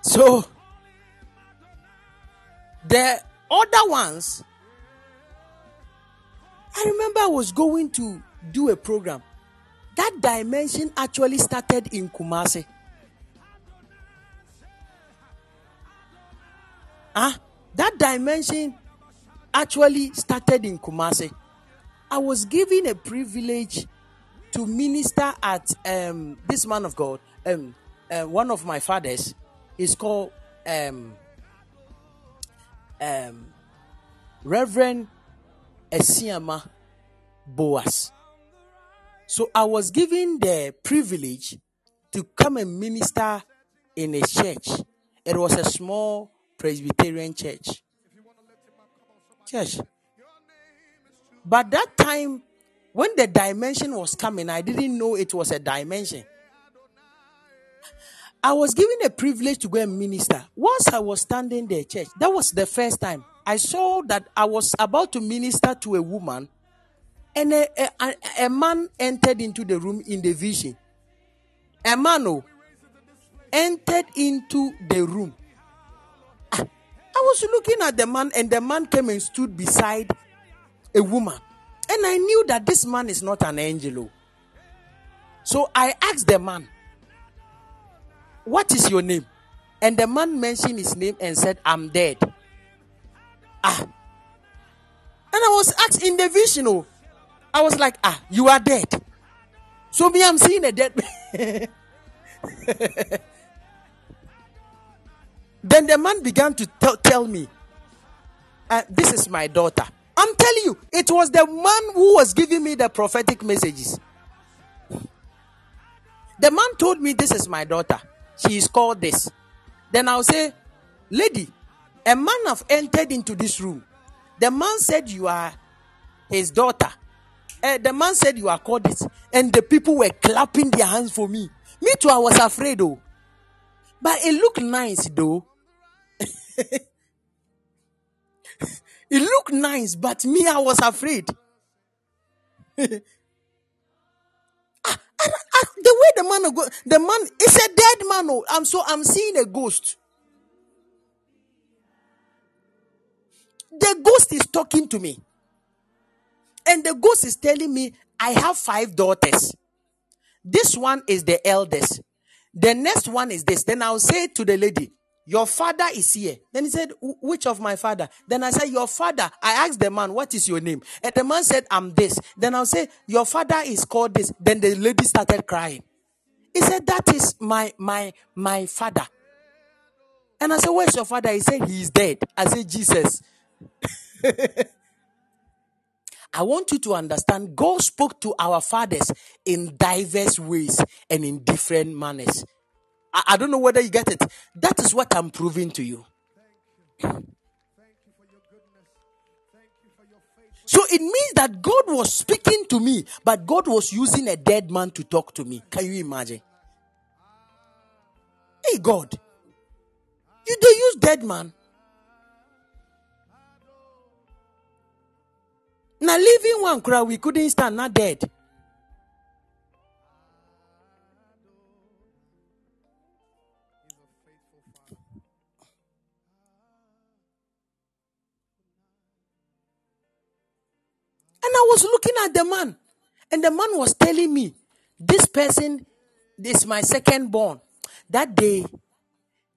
So the other ones, I remember I was going to do a program. That dimension actually started in Kumasi. Ah, that dimension actually started in Kumasi. I was given a privilege to minister at um, this man of God. Um, uh, one of my fathers is called um, um, Reverend Esiama Boas. So I was given the privilege to come and minister in a church. It was a small Presbyterian church church. But that time, when the dimension was coming, I didn't know it was a dimension. I was given a privilege to go and minister. Once I was standing there, church, that was the first time I saw that I was about to minister to a woman, and a, a, a man entered into the room in the vision. A man oh, entered into the room ah, I was looking at the man, and the man came and stood beside a woman. And I knew that this man is not an angel. Oh. So I asked the man, What is your name? And the man mentioned his name and said, I'm dead. Ah. And I was asked in the vision, oh, I was like, Ah, you are dead. So me, I'm seeing a dead man. Then the man began to tell, tell me, uh, This is my daughter. I'm telling you, it was the man who was giving me the prophetic messages. The man told me, This is my daughter. She is called this. Then I'll say, Lady, a man have entered into this room. The man said, You are his daughter. Uh, the man said, You are called this. And the people were clapping their hands for me. Me too, I was afraid though. But it looked nice though. it looked nice, but me, I was afraid. Ah, and, ah, the way the man go, the man is a dead man. Oh, I'm so I'm seeing a ghost. The ghost is talking to me, and the ghost is telling me I have five daughters. This one is the eldest. The next one is this. Then I'll say to the lady, Your father is here. Then he said, Which of my father? Then I said, Your father. I asked the man, What is your name? And the man said, I'm this. Then I'll say, Your father is called this. Then the lady started crying. He said, That is my my my father. And I said, Where's your father? He said, He's dead. I said, Jesus. I want you to understand God spoke to our fathers in diverse ways and in different manners. I, I don't know whether you get it. That is what I'm proving to you. So it means that God was speaking to me, but God was using a dead man to talk to me. Can you imagine? Hey, God, you they use dead man. Now living one crowd, we couldn't stand, not dead. And I was looking at the man, and the man was telling me, This person is my second born. That day,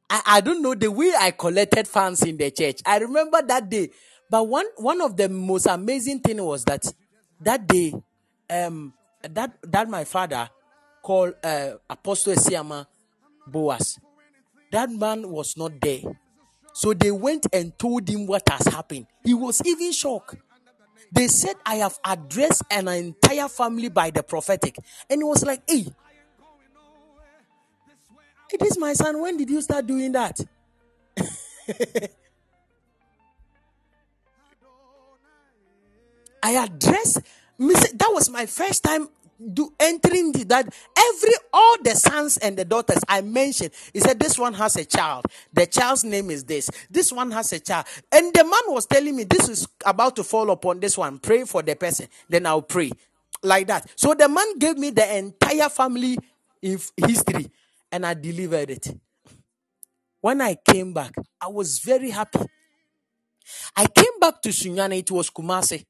I, I don't know the way I collected funds in the church. I remember that day. But one, one of the most amazing thing was that that day, um, that, that my father called uh, Apostle Siama Boas. That man was not there. So they went and told him what has happened. He was even shocked. They said, I have addressed an entire family by the prophetic. And he was like, hey, it is my son. When did you start doing that? I addressed, that was my first time do entering the, that every all the sons and the daughters I mentioned, he said this one has a child. The child's name is this. This one has a child, and the man was telling me this is about to fall upon this one. Pray for the person, then I'll pray like that. So the man gave me the entire family history, and I delivered it. When I came back, I was very happy. I came back to Sunyani. It was Kumasi.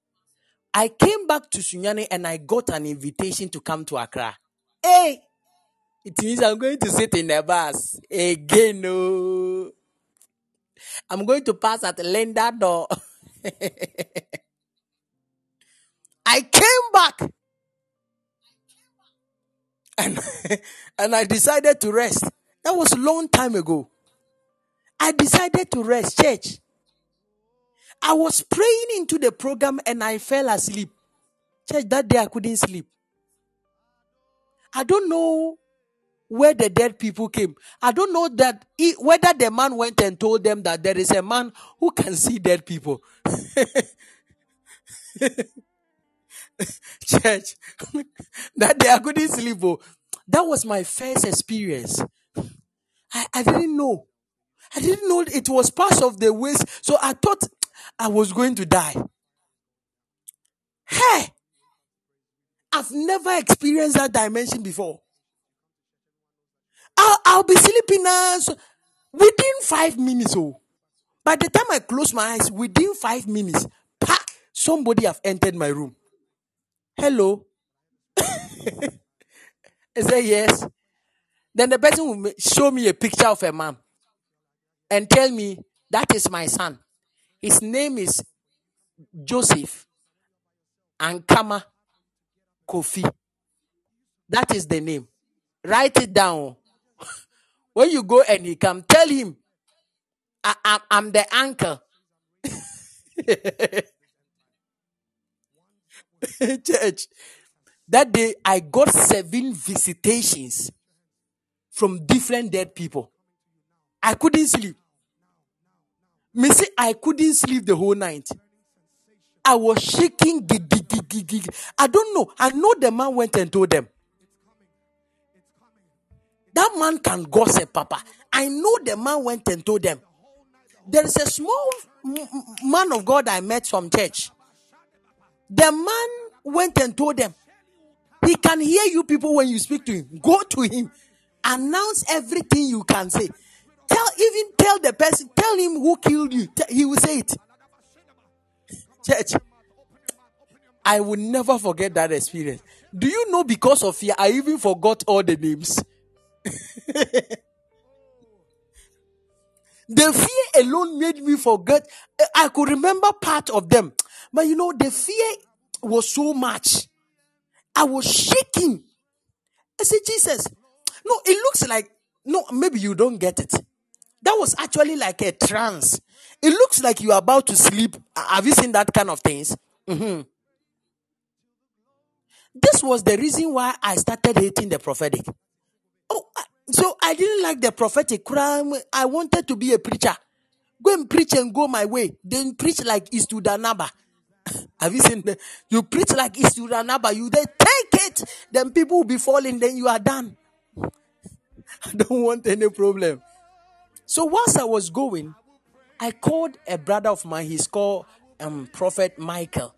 I came back to Sunyani and I got an invitation to come to Accra. Hey, it means I'm going to sit in a bus again. No, I'm going to pass at Linda door. I came back and, and I decided to rest. That was a long time ago. I decided to rest, church. I was praying into the program and I fell asleep. Church, that day I couldn't sleep. I don't know where the dead people came. I don't know that he, whether the man went and told them that there is a man who can see dead people. Church, that day I couldn't sleep. Oh. That was my first experience. I, I didn't know. I didn't know it was part of the ways. So I thought I was going to die. Hey! I've never experienced that dimension before. I'll, I'll be sleeping now so within five minutes. Oh, by the time I close my eyes, within five minutes, pa, somebody have entered my room. Hello. I say yes. Then the person will show me a picture of a man and tell me that is my son. His name is Joseph Ankama Kofi. That is the name. Write it down. when you go and he come, tell him, I, am the uncle. Church. That day I got seven visitations from different dead people. I couldn't sleep. Me say I couldn't sleep the whole night. I was shaking. I don't know. I know the man went and told them. That man can gossip, Papa. I know the man went and told them. There is a small man of God I met from church. The man went and told them, he can hear you people when you speak to him. Go to him, announce everything you can say. Tell even tell the person, tell him who killed you. He will say it. Church, I will never forget that experience. Do you know because of fear, I even forgot all the names. the fear alone made me forget. I could remember part of them, but you know, the fear was so much. I was shaking. I said, Jesus, no, it looks like, no, maybe you don't get it. That was actually like a trance. It looks like you are about to sleep. Have you seen that kind of things? Mm-hmm. This was the reason why I started hating the prophetic. Oh, so I didn't like the prophetic. I wanted to be a preacher. Go and preach and go my way. Then preach like Istudanaba. Have you seen the, you preach like Istudanaba? You then take it, then people will be falling, then you are done. I don't want any problem. So whilst I was going, I called a brother of mine. He's called um, Prophet Michael.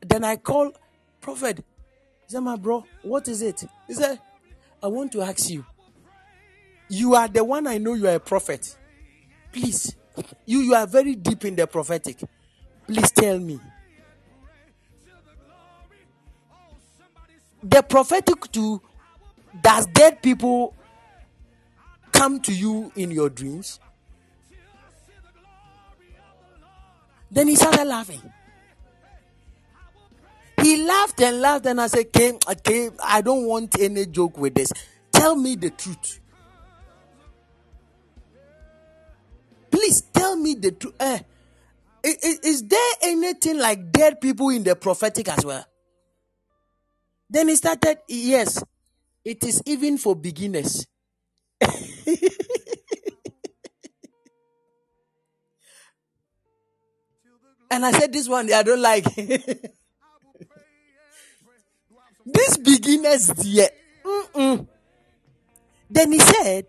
Then I called Prophet. He said, My bro, what is it? He said, I want to ask you. You are the one I know you are a prophet. Please, you, you are very deep in the prophetic. Please tell me. The prophetic too, does dead people come to you in your dreams? Then he started laughing. He laughed and laughed, and I said, "Came, okay. I don't want any joke with this. Tell me the truth. Please tell me the truth. Eh, is, is there anything like dead people in the prophetic as well?" Then he started, "Yes, it is even for beginners." and I said, This one I don't like. this beginners yeah. Mm-mm. Then he said,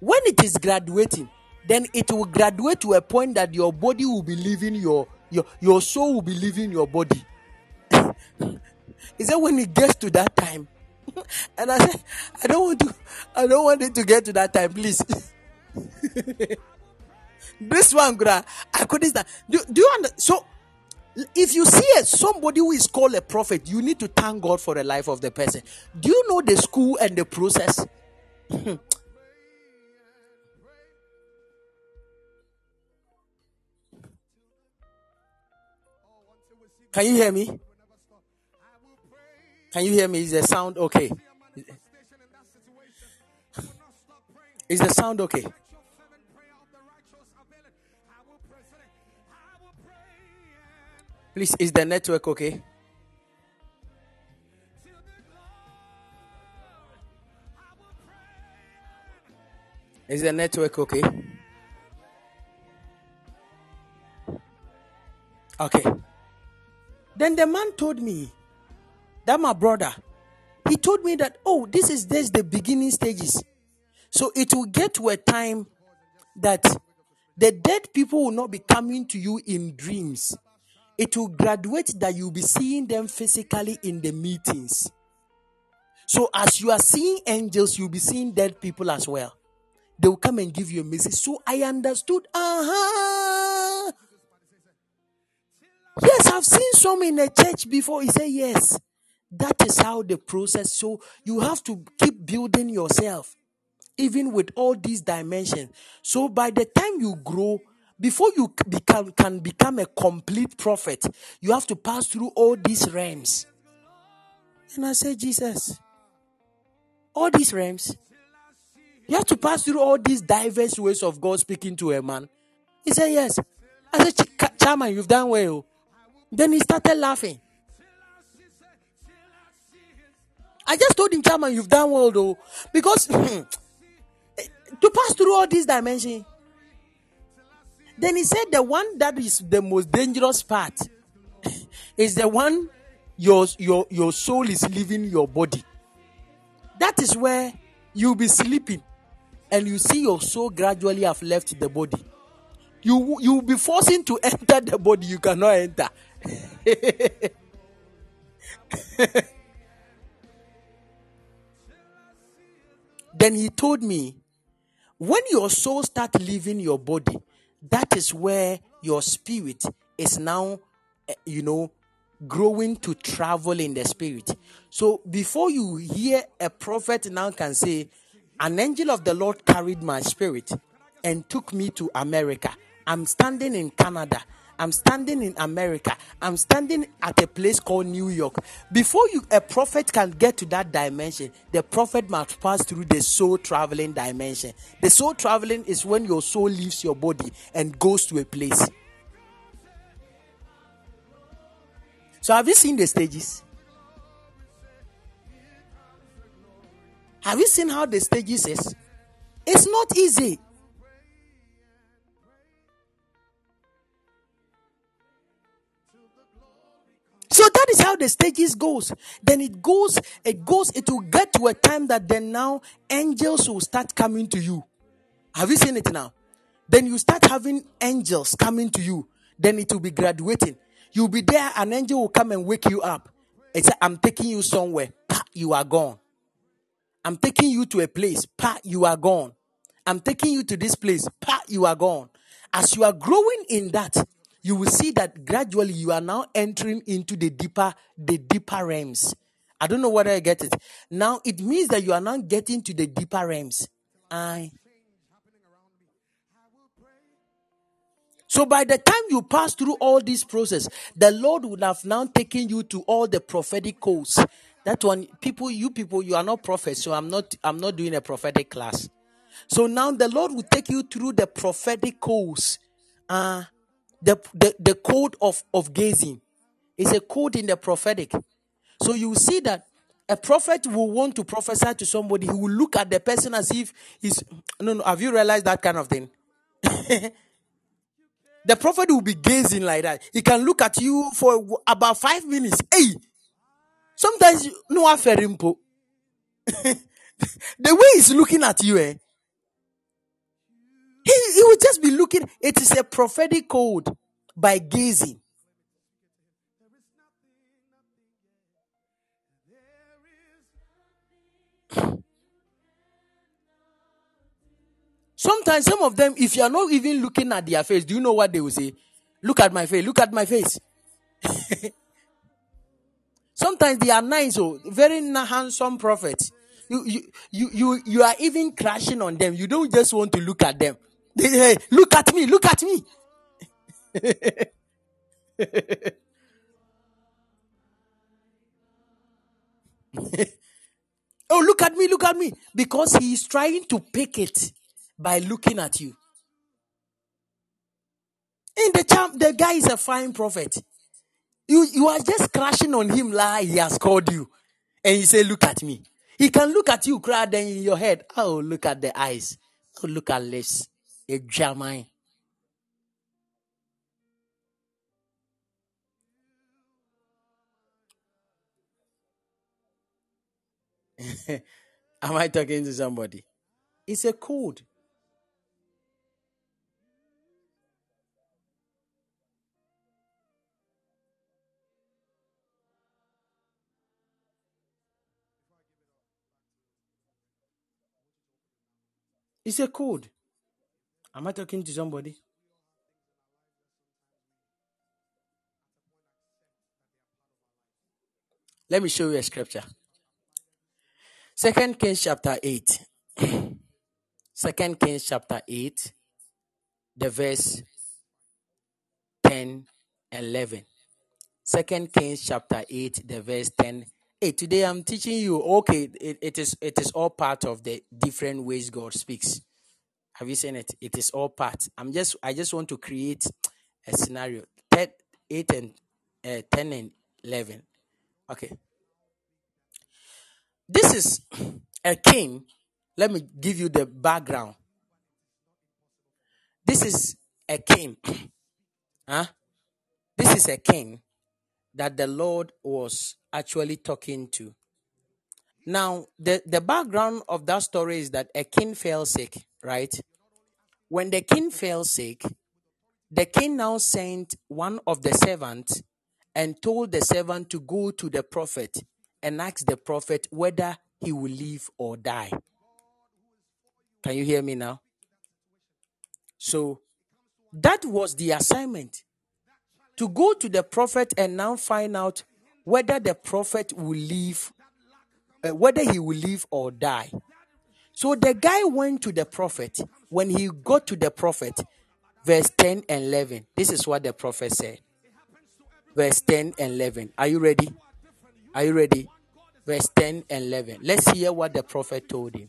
when it is graduating, then it will graduate to a point that your body will be leaving your your, your soul will be leaving your body. he said when it gets to that time, and I said, I don't want to, I don't want it to get to that time, please. this one, gra, I couldn't. Do, do you understand? So, if you see a, somebody who is called a prophet, you need to thank God for the life of the person. Do you know the school and the process? Can you hear me? Can you hear me? Is the sound okay? Is the sound okay? Please, is the network okay? Is the network okay? Okay. Then the man told me that my brother, he told me that, oh, this is this the beginning stages. So it will get to a time that the dead people will not be coming to you in dreams. It will graduate that you'll be seeing them physically in the meetings. So as you are seeing angels, you'll be seeing dead people as well. They will come and give you a message. So I understood. Uh-huh. Yes, I've seen some in a church before. He said, Yes. That is how the process. So you have to keep building yourself, even with all these dimensions. So by the time you grow, before you become can become a complete prophet, you have to pass through all these realms. And I said, Jesus, all these realms, you have to pass through all these diverse ways of God speaking to a man. He said, Yes. I said, Chairman, you've done well. Then he started laughing. I just told him, Chairman, you've done well though. Because hmm, to pass through all these dimensions. Then he said the one that is the most dangerous part is the one your your your soul is leaving your body. That is where You'll be sleeping and you see your soul gradually have left the body. You you'll be forcing to enter the body, you cannot enter. then he told me, when your soul start leaving your body, that is where your spirit is now, eh, you know, growing to travel in the spirit. So before you hear a prophet now can say, an angel of the Lord carried my spirit and took me to America. I'm standing in Canada. I'm standing in America. I'm standing at a place called New York. Before you a prophet can get to that dimension, the prophet must pass through the soul traveling dimension. The soul traveling is when your soul leaves your body and goes to a place. So have you seen the stages? Have you seen how the stages is? It's not easy. That is how the stages goes. Then it goes, it goes, it will get to a time that then now angels will start coming to you. Have you seen it now? Then you start having angels coming to you. Then it will be graduating. You'll be there, an angel will come and wake you up. It's I'm taking you somewhere. Pa, you are gone. I'm taking you to a place. Pa, you are gone. I'm taking you to this place. Pa, you are gone. As you are growing in that, you will see that gradually you are now entering into the deeper, the deeper realms. I don't know whether I get it. Now it means that you are now getting to the deeper realms. I. So by the time you pass through all this process, the Lord would have now taken you to all the prophetic codes. That one, people, you people, you are not prophets, so I'm not, I'm not doing a prophetic class. So now the Lord will take you through the prophetic codes. Uh, the, the, the code of, of gazing is a code in the prophetic. So you see that a prophet will want to prophesy to somebody, he will look at the person as if he's no no. Have you realized that kind of thing? the prophet will be gazing like that. He can look at you for about five minutes. Hey, sometimes no aferimpo. the way he's looking at you, eh? He, he will just be looking. It is a prophetic code by gazing. Sometimes some of them, if you are not even looking at their face, do you know what they will say? Look at my face, look at my face. Sometimes they are nice, oh, very handsome prophets. You, you, you, you, you are even crashing on them. You don't just want to look at them. Look at me, look at me. oh, look at me, look at me. Because he is trying to pick it by looking at you. And the champ, the guy is a fine prophet. You, you are just crashing on him like he has called you. And you say, Look at me. He can look at you, cry, then in your head. Oh, look at the eyes. Oh, look at lips. Jamai. Am I talking to somebody? It's a code. It's a code. Am I talking to somebody? Let me show you a scripture. Second Kings chapter 8. Second Kings chapter 8, the verse 10 11. Second Kings chapter 8, the verse 10. Hey, today I'm teaching you, okay, it, it is it is all part of the different ways God speaks. Have you seen it? It is all part. I'm just I just want to create a scenario. 10, 8 and uh, 10 and 11. Okay. This is a king. Let me give you the background. This is a king. huh? This is a king that the Lord was actually talking to. Now, the, the background of that story is that a king fell sick, right? When the king fell sick, the king now sent one of the servants and told the servant to go to the prophet and ask the prophet whether he will live or die. Can you hear me now? So that was the assignment to go to the prophet and now find out whether the prophet will live, uh, whether he will live or die. So the guy went to the prophet. When he got to the prophet, verse 10 and 11, this is what the prophet said. Verse 10 and 11. Are you ready? Are you ready? Verse 10 and 11. Let's hear what the prophet told him.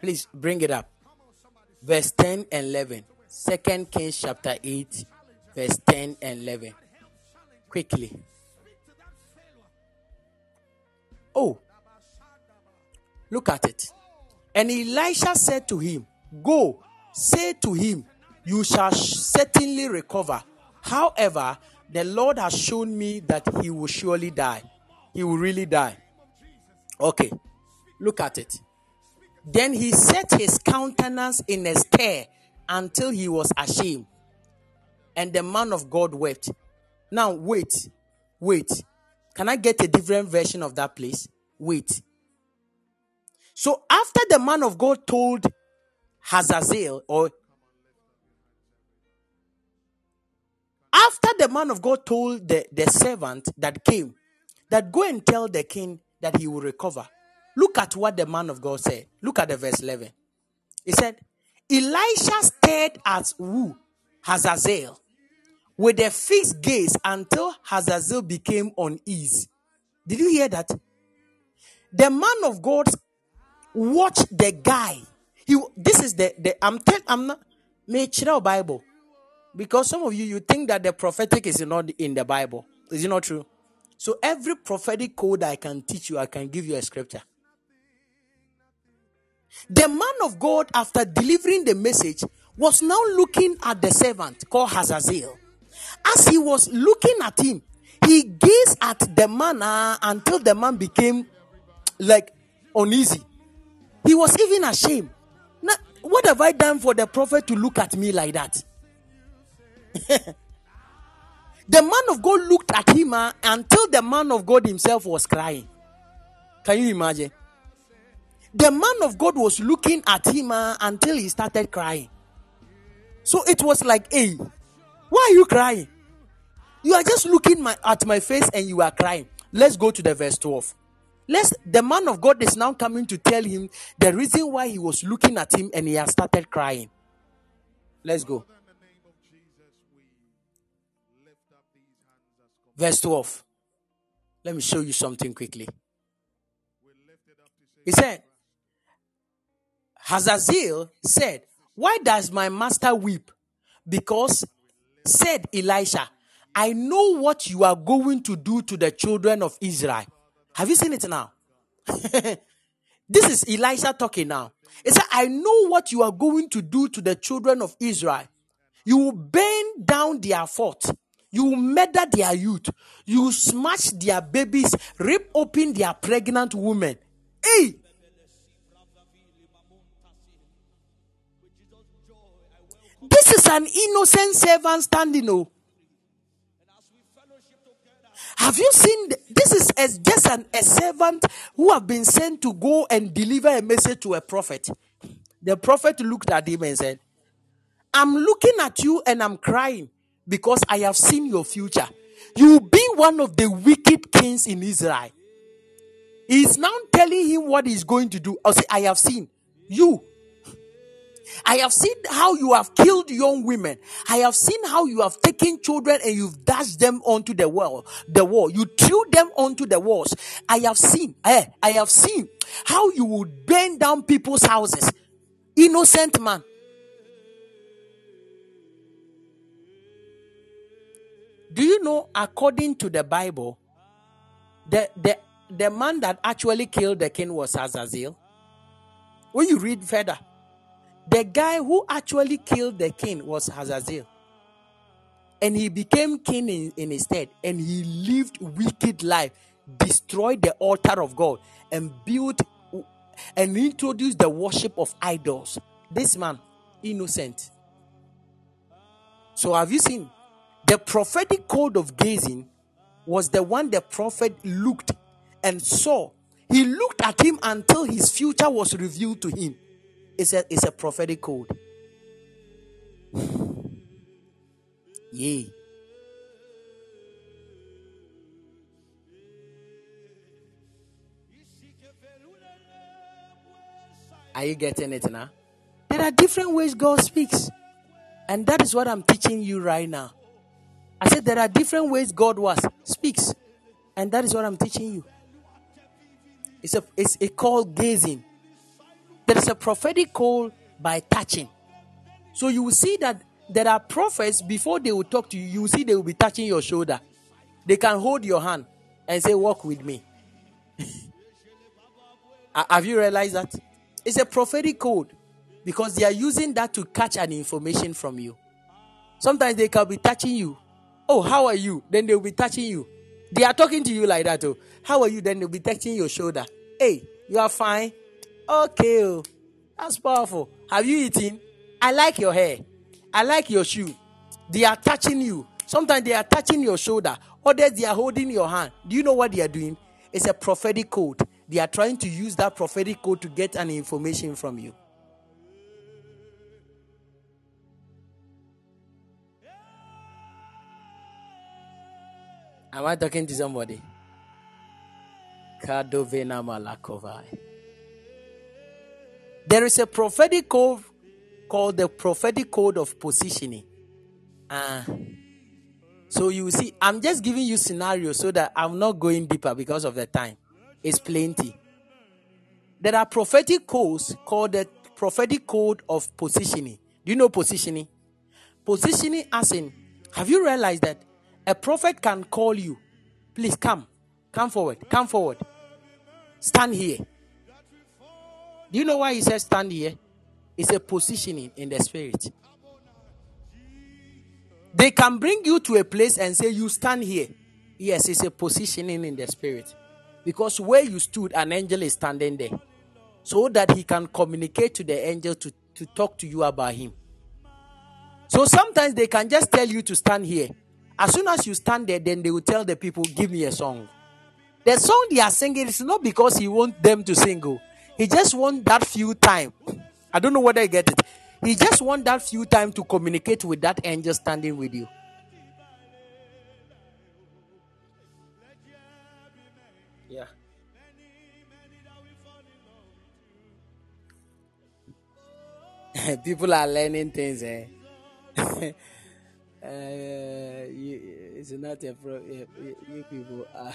Please bring it up. Verse 10 and 11. Second Kings chapter 8, verse 10 and 11. Quickly. Oh, look at it. And Elisha said to him, Go, say to him, You shall certainly recover. However, the Lord has shown me that he will surely die. He will really die. Okay, look at it. Then he set his countenance in a stare until he was ashamed. And the man of God wept. Now, wait, wait. Can I get a different version of that, please? Wait. So, after the man of God told Hazazel, or after the man of God told the, the servant that came, that go and tell the king that he will recover. Look at what the man of God said. Look at the verse 11. He said, Elisha stared at who? Hazazel with a fixed gaze until Hazazel became uneasy. Did you hear that? The man of God watched the guy. He this is the, the I'm tell I'm not make Bible. Because some of you you think that the prophetic is not in the Bible. Is it not true? So every prophetic code I can teach you, I can give you a scripture. The man of God, after delivering the message, was now looking at the servant called Hazazel. As he was looking at him, he gazed at the man uh, until the man became like uneasy. He was even ashamed. Now, what have I done for the prophet to look at me like that? the man of God looked at him uh, until the man of God himself was crying. Can you imagine? The man of God was looking at him uh, until he started crying. So it was like, hey, why are you crying? You are just looking my, at my face and you are crying. Let's go to the verse 12. Let's the man of God is now coming to tell him the reason why he was looking at him and he has started crying. Let's go. Verse 12. Let me show you something quickly. He said, Hazazel said, Why does my master weep? Because, said Elisha, I know what you are going to do to the children of Israel. Have you seen it now? this is Elisha talking now. He said, I know what you are going to do to the children of Israel. You will burn down their fort. You will murder their youth. You will smash their babies, rip open their pregnant women. Hey, an innocent servant standing. Oh. Have you seen? This is as just an, a servant who have been sent to go and deliver a message to a prophet. The prophet looked at him and said, I'm looking at you and I'm crying because I have seen your future. You will be one of the wicked kings in Israel. He's now telling him what he's going to do. Oh, I say, I have seen you I have seen how you have killed young women. I have seen how you have taken children and you've dashed them onto the wall, the wall. You threw them onto the walls. I have seen, eh, I have seen how you would burn down people's houses. Innocent man. Do you know, according to the Bible, the, the, the man that actually killed the king was Azazel? When you read further, the guy who actually killed the king was Hazazel. and he became king in, in his stead, and he lived wicked life, destroyed the altar of God, and built and introduced the worship of idols. This man, innocent. So have you seen the prophetic code of gazing was the one the prophet looked and saw. He looked at him until his future was revealed to him. It's a, it's a prophetic code. Yay. Are you getting it now? There are different ways God speaks. And that is what I'm teaching you right now. I said there are different ways God was speaks. And that is what I'm teaching you. It's a it's a call gazing. There is a prophetic call by touching. So you will see that there are prophets before they will talk to you, you will see they will be touching your shoulder. They can hold your hand and say, Walk with me. Have you realized that? It's a prophetic code because they are using that to catch an information from you. Sometimes they can be touching you. Oh, how are you? Then they'll be touching you. They are talking to you like that. Oh, how are you? Then they'll be touching your shoulder. Hey, you are fine. Okay, oh, that's powerful. Have you eaten? I like your hair. I like your shoe. They are touching you. Sometimes they are touching your shoulder. Others they are holding your hand. Do you know what they are doing? It's a prophetic code. They are trying to use that prophetic code to get an information from you. Am I talking to somebody? Kadovena Malakovai. There is a prophetic code called the prophetic code of positioning. Uh, so you see, I'm just giving you scenarios so that I'm not going deeper because of the time. It's plenty. There are prophetic codes called the prophetic code of positioning. Do you know positioning? Positioning as in, have you realized that a prophet can call you, please come, come forward, come forward, stand here. Do you know why he says stand here? It's a positioning in the spirit. They can bring you to a place and say, You stand here. Yes, it's a positioning in the spirit. Because where you stood, an angel is standing there. So that he can communicate to the angel to, to talk to you about him. So sometimes they can just tell you to stand here. As soon as you stand there, then they will tell the people, Give me a song. The song they are singing is not because he wants them to sing. Oh. He just wants that few time. I don't know whether I get it. He just wants that few time to communicate with that angel standing with you. Yeah. People are learning things, eh? uh, you, it's not a pro. You, you people are.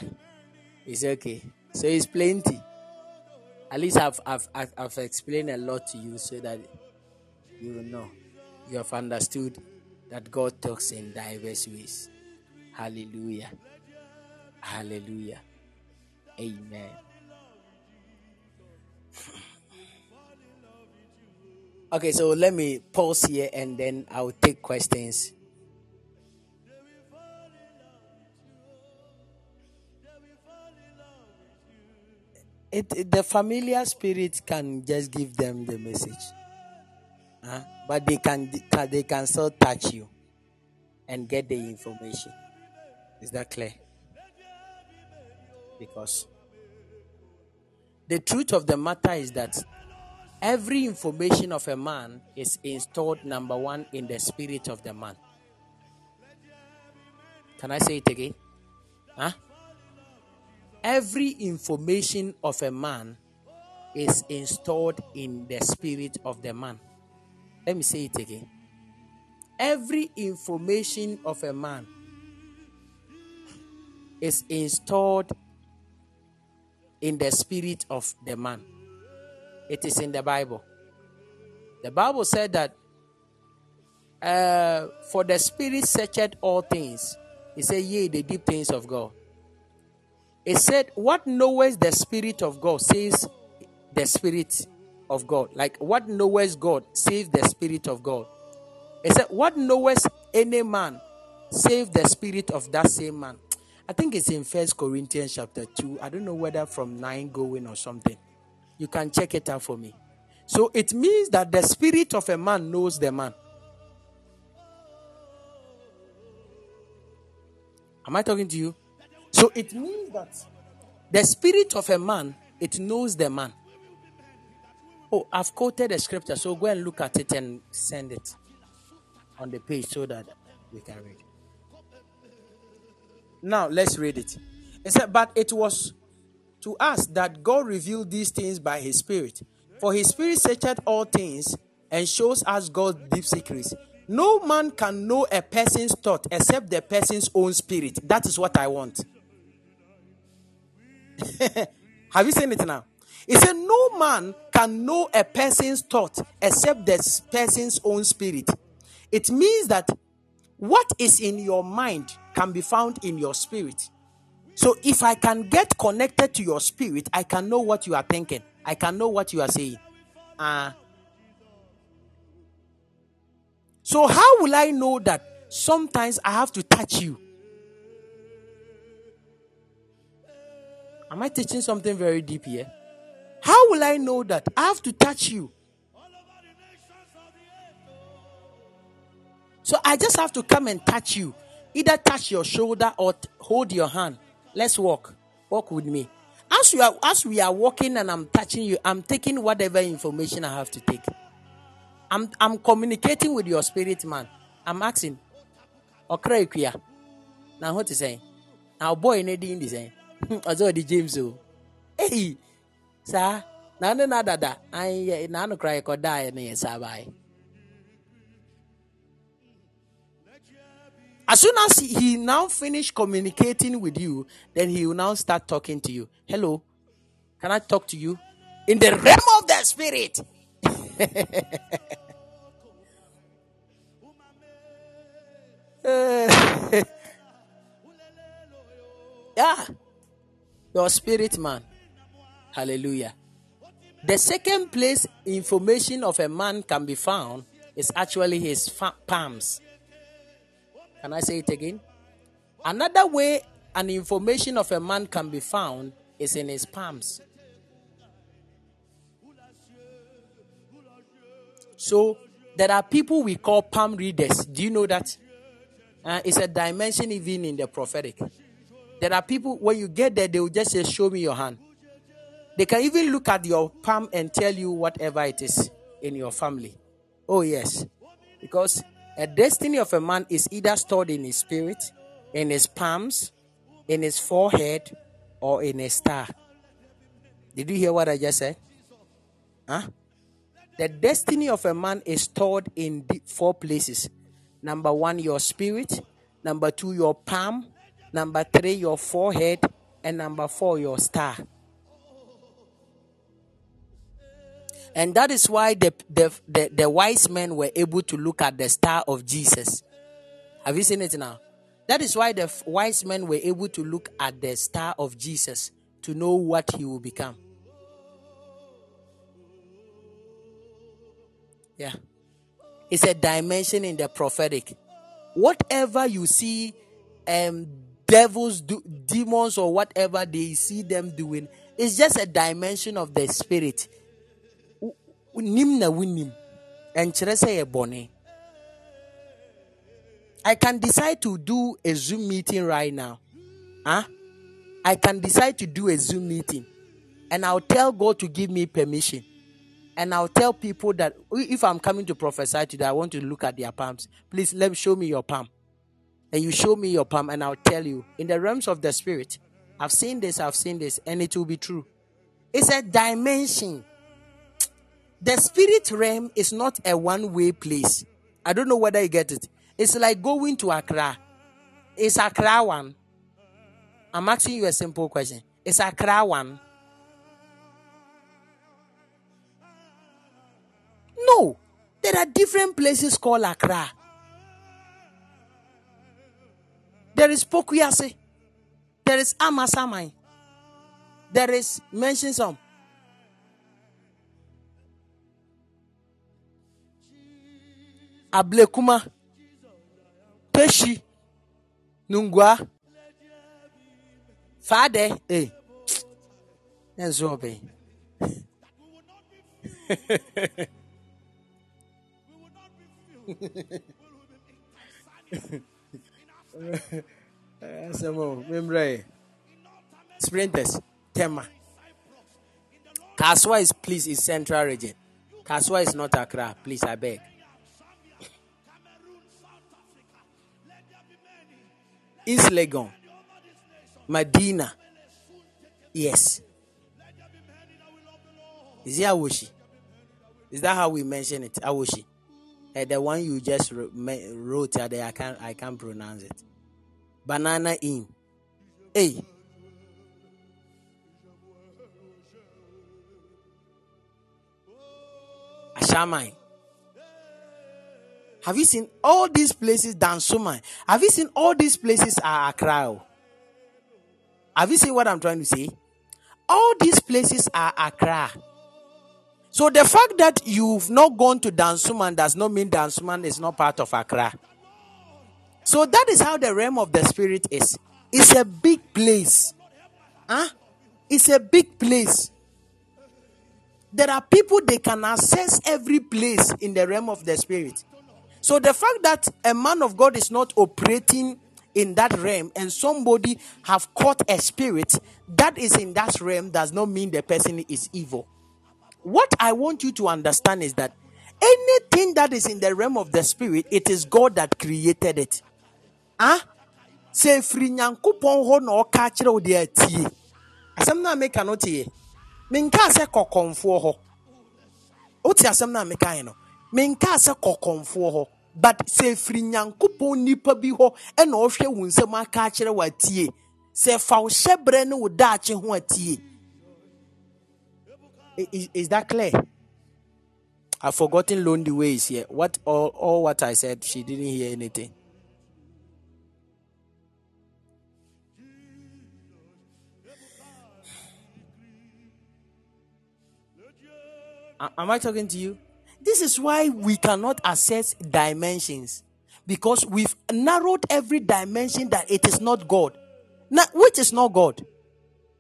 It's okay. So it's plenty. At least I've, I've, I've, I've explained a lot to you so that you know. You have understood that God talks in diverse ways. Hallelujah. Hallelujah. Amen. Okay, so let me pause here and then I'll take questions. It, the familiar spirit can just give them the message, huh? but they can they can still touch you and get the information. Is that clear? Because the truth of the matter is that every information of a man is installed number one in the spirit of the man. Can I say it again? Huh? Every information of a man is installed in the spirit of the man. Let me say it again. Every information of a man is installed in the spirit of the man. It is in the Bible. The Bible said that uh, for the spirit searched all things. He said, Yea, the deep things of God. It said, What knoweth the Spirit of God says the Spirit of God. Like what knoweth God says the Spirit of God. It said, What knoweth any man save the spirit of that same man. I think it's in First Corinthians chapter 2. I don't know whether from 9 going or something. You can check it out for me. So it means that the spirit of a man knows the man. Am I talking to you? So it means that the spirit of a man, it knows the man. Oh, I've quoted the scripture, so go and look at it and send it on the page so that we can read. Now let's read it. It said, But it was to us that God revealed these things by his spirit. For his spirit searcheth all things and shows us God's deep secrets. No man can know a person's thought except the person's own spirit. That is what I want. Have you seen it now? He said, No man can know a person's thought except the person's own spirit. It means that what is in your mind can be found in your spirit. So if I can get connected to your spirit, I can know what you are thinking. I can know what you are saying. Uh, so how will I know that sometimes I have to touch you? Am I teaching something very deep here? How will I know that I have to touch you? So I just have to come and touch you. Either touch your shoulder or t- hold your hand. Let's walk. Walk with me. As we are as we are walking and I'm touching you, I'm taking whatever information I have to take. I'm I'm communicating with your spirit man. I'm asking. Okra Now what is saying? Now boy in the saying. james o saa na ndị na-adada anyị na anụkara ya kọda anyị na baa As soon as he now finish communicating with you, then he will now start talking to you. Hello, can I talk to you? In the realm of the spirit. Eh. yeah your spirit man. Hallelujah. The second place information of a man can be found is actually his fa- palms. Can I say it again? Another way an information of a man can be found is in his palms. So there are people we call palm readers. Do you know that? Uh, it's a dimension even in the prophetic. There are people, when you get there, they will just say, Show me your hand. They can even look at your palm and tell you whatever it is in your family. Oh, yes. Because a destiny of a man is either stored in his spirit, in his palms, in his forehead, or in a star. Did you hear what I just said? Huh? The destiny of a man is stored in four places. Number one, your spirit. Number two, your palm. Number three, your forehead. And number four, your star. And that is why the, the, the, the, wise men were able to look at the star of Jesus. Have you seen it now? That is why the wise men were able to look at the star of Jesus to know what he will become. Yeah. It's a dimension in the prophetic. Whatever you see um, devils do demons or whatever they see them doing it's just a dimension of the spirit nim I can decide to do a Zoom meeting right now. Huh? I can decide to do a Zoom meeting and I'll tell God to give me permission. And I'll tell people that if I'm coming to prophesy today, I want to look at their palms. Please let me show me your palm and you show me your palm, and I'll tell you in the realms of the spirit, I've seen this, I've seen this, and it will be true. It's a dimension. The spirit realm is not a one way place. I don't know whether you get it. It's like going to Accra. It's Accra one. I'm asking you a simple question. It's Accra one. No, there are different places called Accra. There is Pokuase. There is Amasaman. There is, mention some. Ablekuma. Peshi. Nungua. Father, eh. That's Asemo, membre. Sprinters, Tema. Kasoa is please is central region. Kasoa is not Accra, please I beg. East Legon, Medina. Yes. Is it Awoshie? Is that how we mention it? Awoshie. Uh, the one you just wrote there, I can't, I can't pronounce it. Banana in. Hey. Ashaiman. Have you seen all these places Dansoman? Have you seen all these places are Accra? Have you seen what I'm trying to say? All these places are Accra. So the fact that you've not gone to Dansoman does not mean Dansoman is not part of Accra. So that is how the realm of the spirit is. It's a big place. Huh? It's a big place. There are people they can access every place in the realm of the spirit. So the fact that a man of God is not operating in that realm and somebody have caught a spirit that is in that realm does not mean the person is evil. What I want you to understand is that anything that is in the realm of the spirit, it is God that created it. Ah? Say free nyankopɔn hɔ na ɔka kyerɛ wo deɛ atie asɛm no a meka no teɛ menkaa sɛ kɔkɔmfoɔ hɔ wote asɛm no a mekae no menkaa sɛ kɔkɔmfoɔ hɔ but sɛ firi nyankopɔn nipa bi hɔ ɛna ɔhwɛ wo nsɛm aka akyerɛ wo atie sɛ fa wo hyɛberɛ ne wo daakye ho atie is, is that clear? I've forgotten lonely ways here. What all, all what I said, she didn't hear anything. Am I talking to you? This is why we cannot assess dimensions because we've narrowed every dimension that it is not God. Now, which is not God?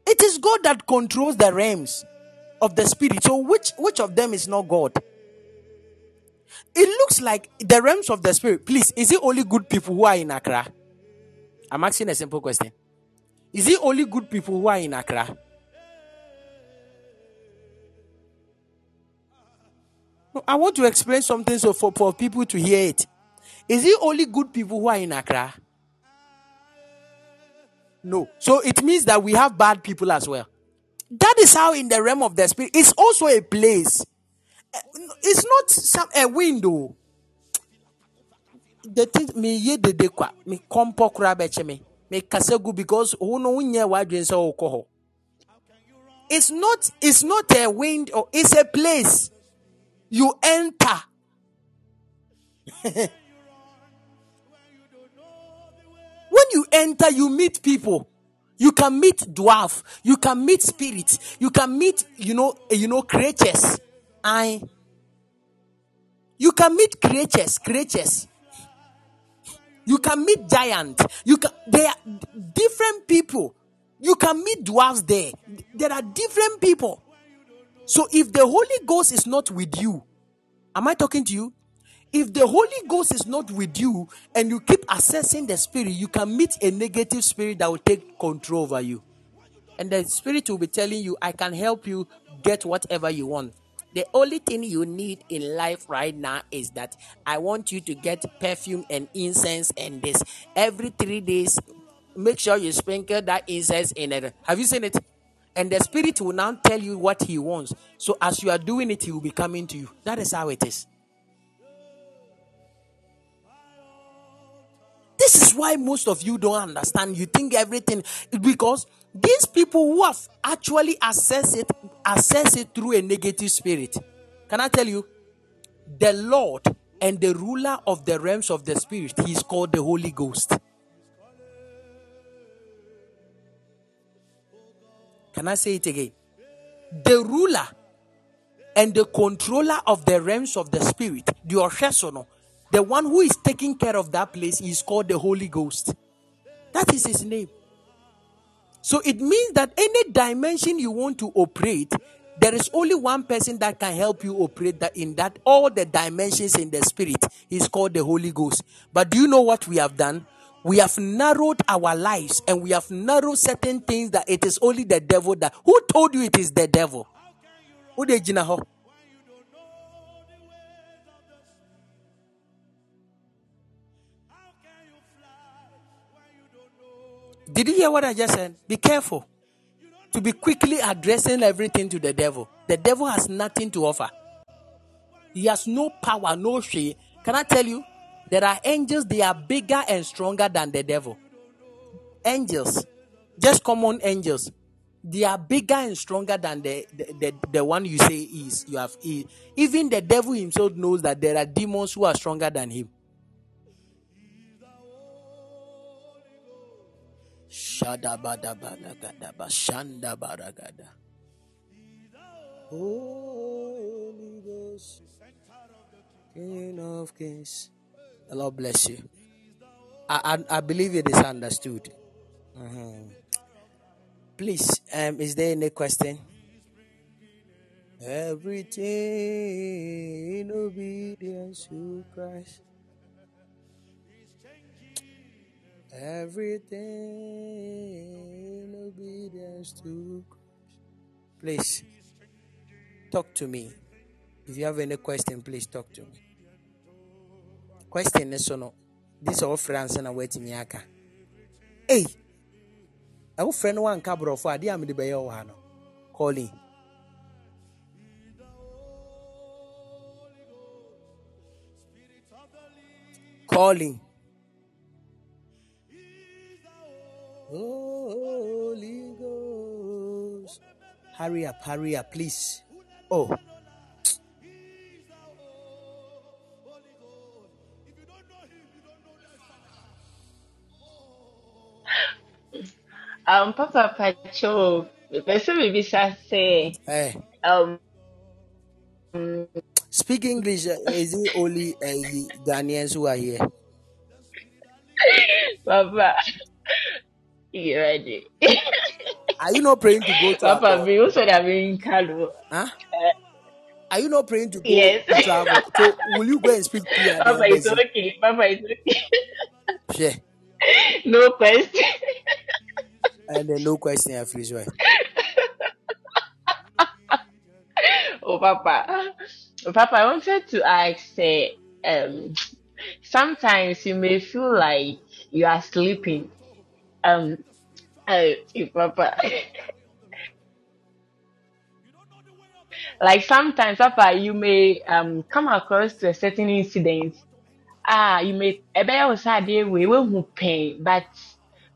It is God that controls the realms of the spirit. So which which of them is not God? It looks like the realms of the spirit. Please, is it only good people who are in Accra? I'm asking a simple question. Is it only good people who are in Accra? I want to explain something so for, for people to hear it. Is it only good people who are in Accra? No. So it means that we have bad people as well. That is how in the realm of the spirit, it's also a place. Eh, it's not some eh, a window. Oh. The thing me ye de de kwa me kompo kura beche me me kasegu because who no unye wadwen se okoho. It's not it's not a window, it's a place. You enter. when you enter, you meet people. You can meet dwarf. You can meet spirit. You can meet, you know, you know, creatures. I. You can meet creatures, creatures. You can meet giant. You can. They are different people. You can meet dwarfs there. There are different people. So if the Holy Ghost is not with you, am I talking to you? If the Holy Ghost is not with you and you keep assessing the spirit, you can meet a negative spirit that will take control over you. And the spirit will be telling you, I can help you get whatever you want. The only thing you need in life right now is that I want you to get perfume and incense and this. Every three days, make sure you sprinkle that incense in it. Have you seen it? And the spirit will now tell you what he wants. So as you are doing it, he will be coming to you. That is how it is. This is why most of you don't understand. You think everything because these people who have actually assessed it, assess it through a negative spirit. Can I tell you? The Lord and the ruler of the realms of the spirit, he is called the Holy Ghost. Can I say it again? The ruler and the controller of the realms of the spirit, the the one who is taking care of that place is called the Holy Ghost. That is his name. So it means that any dimension you want to operate, there is only one person that can help you operate that in that all the dimensions in the spirit is called the Holy Ghost. But do you know what we have done? We have narrowed our lives and we have narrowed certain things that it is only the devil that who told you it is the devil? Who did you know? Did you hear what I just said? Be careful to be quickly addressing everything to the devil. The devil has nothing to offer. He has no power, no shame. Can I tell you? There are angels, they are bigger and stronger than the devil. Angels, just common angels, they are bigger and stronger than the, the, the, the one you say is. You have is. even the devil himself knows that there are demons who are stronger than him. Holy Ghost, King of Kings. The Lord bless you. I, I, I believe it is understood. Mm-hmm. Please, um, is there any question? Everything in obedience to Christ. Everything in obedience to Christ. Please, talk to me. If you have any question, please talk to me. Question is no. This all friends and waiting me aka. Hey, our friend one cabro for a diam de bayo hano. Calling. Calling. Holy Ghost. Hurry up, hurry up, please. Oh. Um, Papa Pacho, person will be Hey, um, speak English. uh, Is it only uh, Ghanaians who are here? Papa, you ready? Are you not praying to go to Papa, me also have been Kalu. Huh? Are you not praying to go Yes. to travel? So will you go and speak to the Papa, it's embassy? okay. Papa, it's okay. Yeah. No question. And then no question after this right. Oh, Papa. Oh, Papa, I wanted to ask, say, um, sometimes you may feel like you are sleeping. Um, uh, Papa. like sometimes, Papa, you may um come across to a certain incident. Ah, you may ebe ya osa ade we we hu pain, but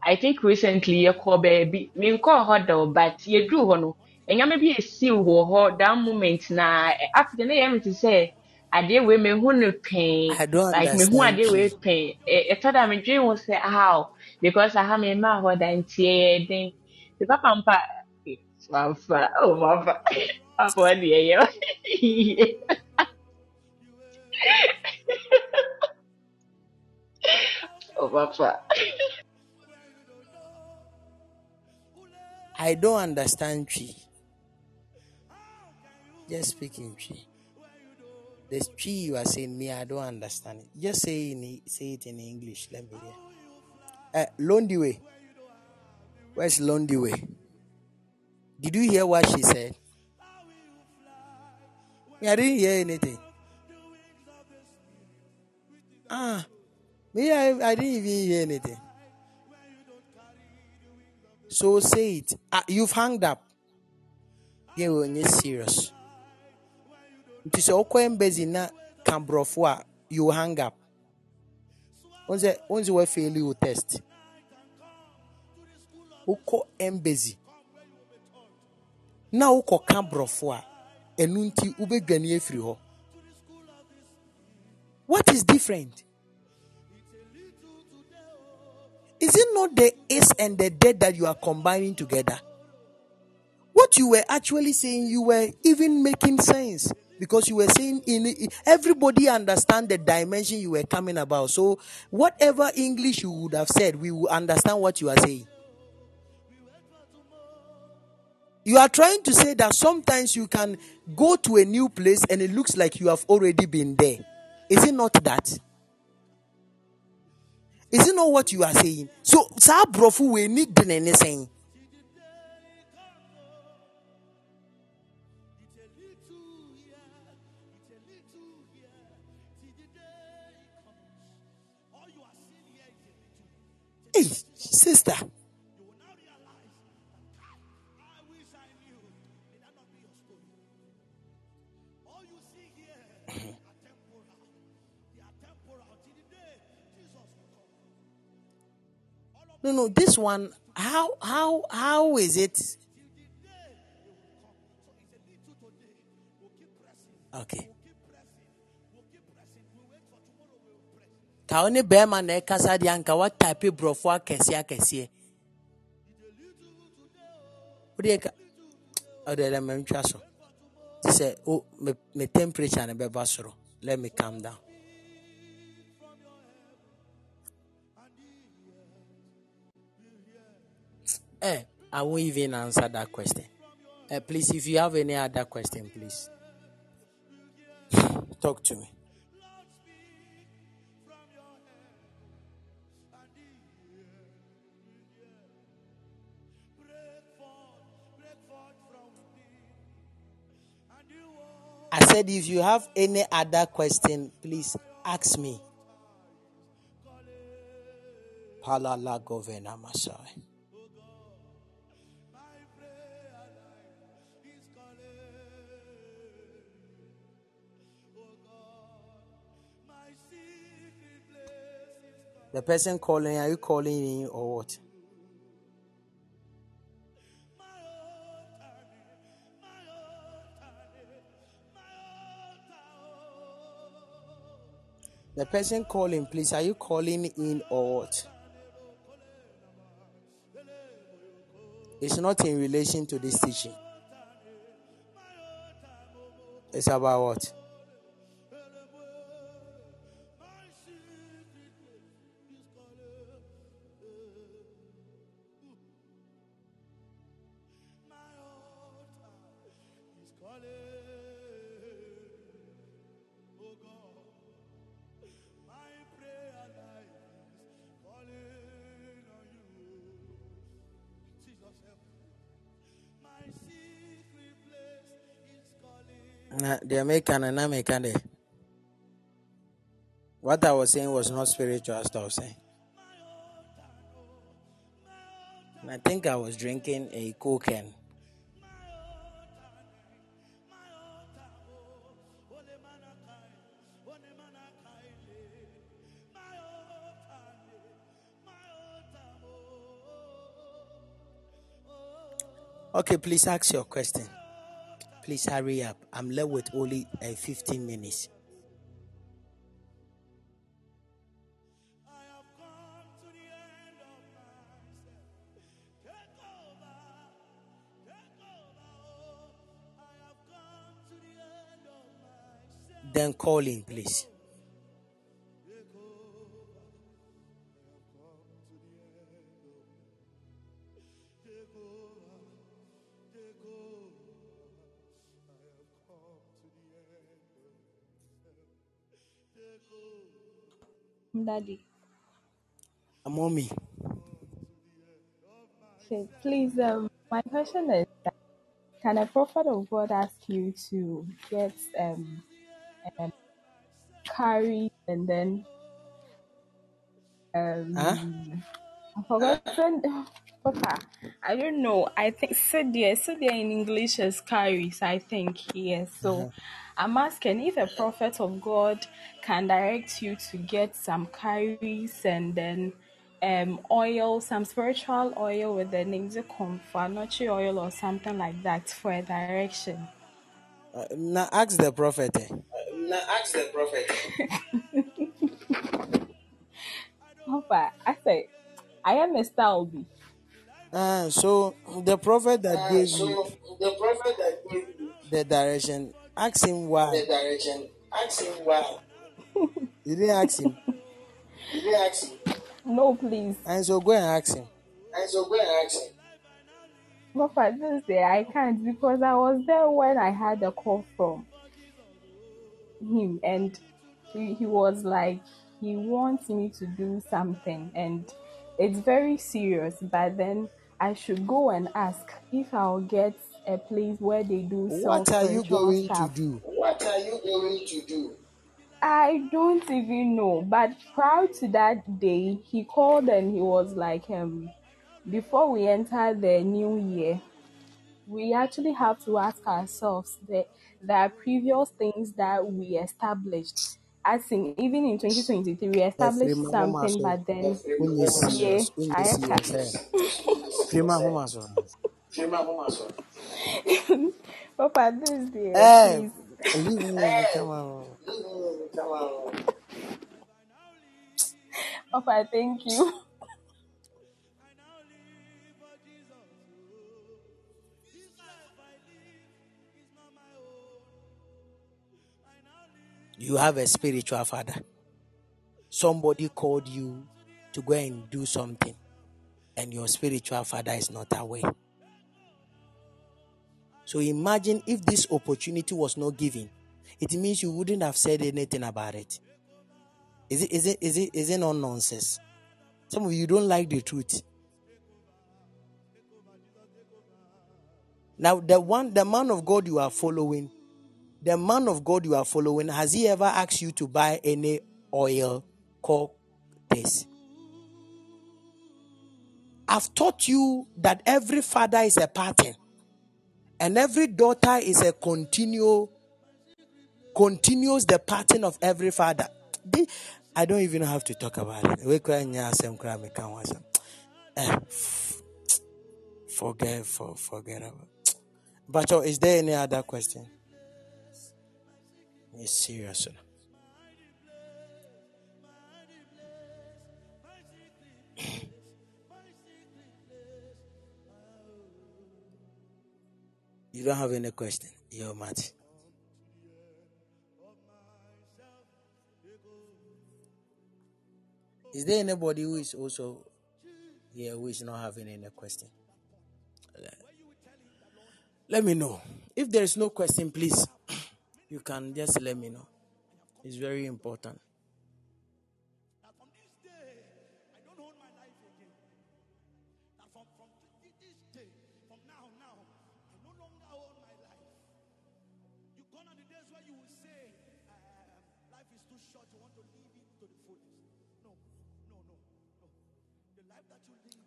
I think recently you call baby me call her though, but you do hono. Enyame bi esi wɔ hɔ that moment na eh, after na yam to say ade we me hu no pain. I don't Like me hu understand ade we you. pain. E thought that me dream was say how because I have hɔ dan tie den. The papa mpa Mafa, oh mafa. Papa what the yeah. Oh papa. I don't understand tree. Just speaking tree. The tree you are saying me, I don't understand it. Just say in say it in English. Let me hear. Uh, Lonely way. Where's Lonely way? Did you hear what she said? Me, I didn't hear anything. Ah, me, I, I didn't even hear anything. So say it. Ah, you've hung up. Yeah, when you're serious. Nti sɛ wokɔ embassy na ka borɔfo a you hang up. Once you fail you test. Wokɔ embassy na wokɔ ka borɔfo a ɛno nti wobɛdwane afiri. What is different? Is it not the is and the dead that you are combining together? What you were actually saying, you were even making sense because you were saying in everybody understand the dimension you were coming about. So whatever English you would have said, we will understand what you are saying. You are trying to say that sometimes you can go to a new place and it looks like you have already been there. Is it not that? Is it not what you are saying? So, sa brofu we need the saying. Hey, sister. No, no, this one, how, how, how is it? Okay. ka wo ne bɛrima na ɛkasa deɛ anka watape borɔfo akɛseɛ akɛseɛ wodeɛ ka ɔde dɛ mantwa so te sɛ o oh, me, me temperature ne bɛba soro let me calm down Eh, I won't even answer that question. Uh, please, if you have any other question, please talk to me. I said, if you have any other question, please ask me. Palala govena masai. The person calling, are you calling me or what? The person calling, please, are you calling in or what? It's not in relation to this teaching. It's about what? The American and American there. What I was saying was not spiritual I was saying. And I think I was drinking a coke Okay, please ask your question. Please hurry up. I'm left with only uh, 15 minutes. Then call in, please. Daddy. Mommy. Okay, please, um, my question is that can a prophet of God ask you to get um, um carry and then um Huh? I forgot Okay. I don't know. I think Sedia, Sedia in English is carries, I think, yes. So Uh-huh. I'm asking if a prophet of God can direct you to get some carries and then um oil, some spiritual oil with the name Fanochi oil or something like that for a direction. Uh, now ask the prophet. eh. Now ask the prophet. Papa, I say, I am a style B. Uh, so the prophet that Uh, gave you The prophet that gave you the direction. Ask him why. The direction. Ask him why. you didn't ask him. You didn't ask him. No, please. And so go and ask him. And so go and ask him. But for this day, I can't because I was there when I had a call from him, and he, he was like, he wants me to do something, and it's very serious. But then I should go and ask if I'll get a place where they do What are you going stuff. to do? What are you going to do? I don't even know. But prior to that day, he called and he was like, um, before we enter the new year, we actually have to ask ourselves that there are previous things that we established. As in, even in 2023, we established something, but then, yeah, I Papa, this day, Hey, leave me, come on. Papa, thank you. You have a spiritual father. Somebody called you to go and do something, and your spiritual father is not aware. So imagine if this opportunity was not given, it means you wouldn't have said anything about it. Is it is it is it is it not nonsense? Some of you don't like the truth. Now the one the man of God you are following, the man of God you are following, has he ever asked you to buy any oil called this? I've taught you that every father is a pattern. And every daughter is a continual, continues the pattern of every father. I don't even have to talk about it. We eh, Forget, for, forget about. But is there any other question? It's serious. You don't have any question? You're mad. Is there anybody who is also here who is not having any question? Let me know. If there is no question, please, you can just let me know. It's very important.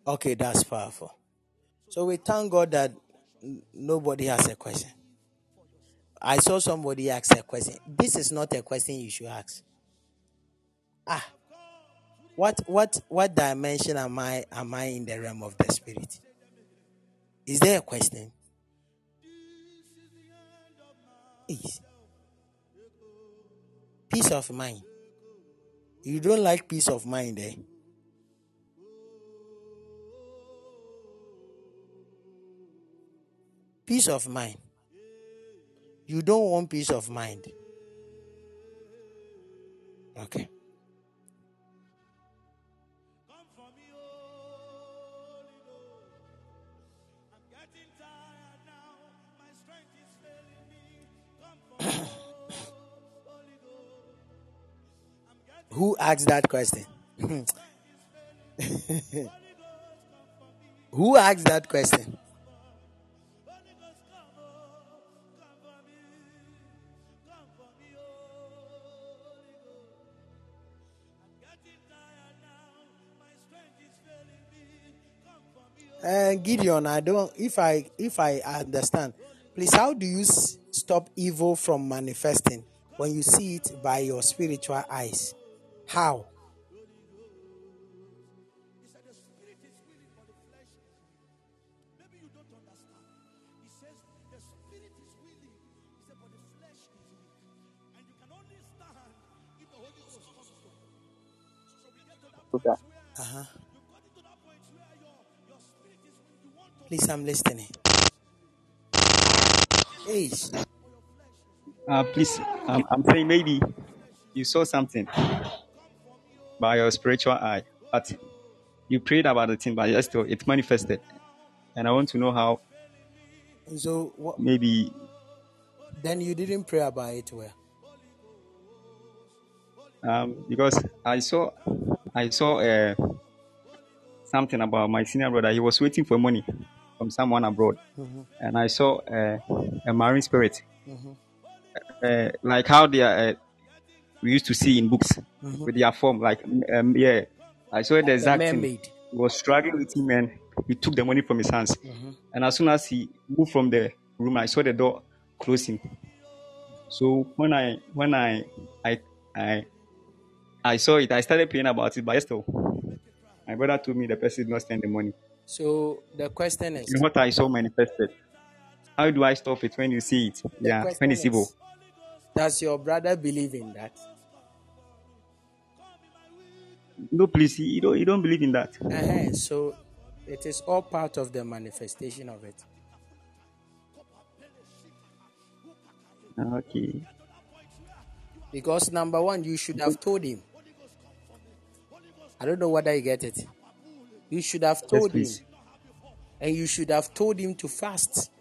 Okay, that's powerful. So we thank God that nobody has a question. I saw somebody ask a question. This is not a question you should ask. Ah, what what what dimension am I am I in the realm of the spirit? Is there a question? Peace. Peace of mind. You don't like peace of mind, eh? Peace of mind. You don't want peace of mind. Okay. Who asked that question? Who asked that question? Uh, Gideon, I don't. If I if I understand, please, how do you s- stop evil from manifesting when you see it by your spiritual eyes? How? Please, I'm listening. Ace. Uh, please, um, I'm saying maybe you saw something by your spiritual eye, but you prayed about the thing, but just still it manifested. And I want to know how So what? maybe Then you didn't pray about it well. um, because I saw I saw uh, something about my senior brother. He was waiting for money from someone abroad, Mm-hmm. and I saw uh, a marine spirit, Mm-hmm. uh, like how they are, uh, we used to see in books Mm-hmm. with their form. Like um, yeah, I saw the exact thing. He was struggling with him, and he took the money from his hands. Mm-hmm. And as soon as he moved from the room, I saw the door closing. So when I when I I I I saw it, I started praying about it, but still, my brother told me the person did not spend the money. So the question is, what I saw manifested? How do I stop it when you see it? Yeah, when it's evil. does your brother believe in that? No, please, you don't you don't believe in that. Uh-huh. So it is all part of the manifestation of it. Okay. Because number one, you should have told him. I don't know whether you get it. You should have Yes, told him, and you should have told him to fast.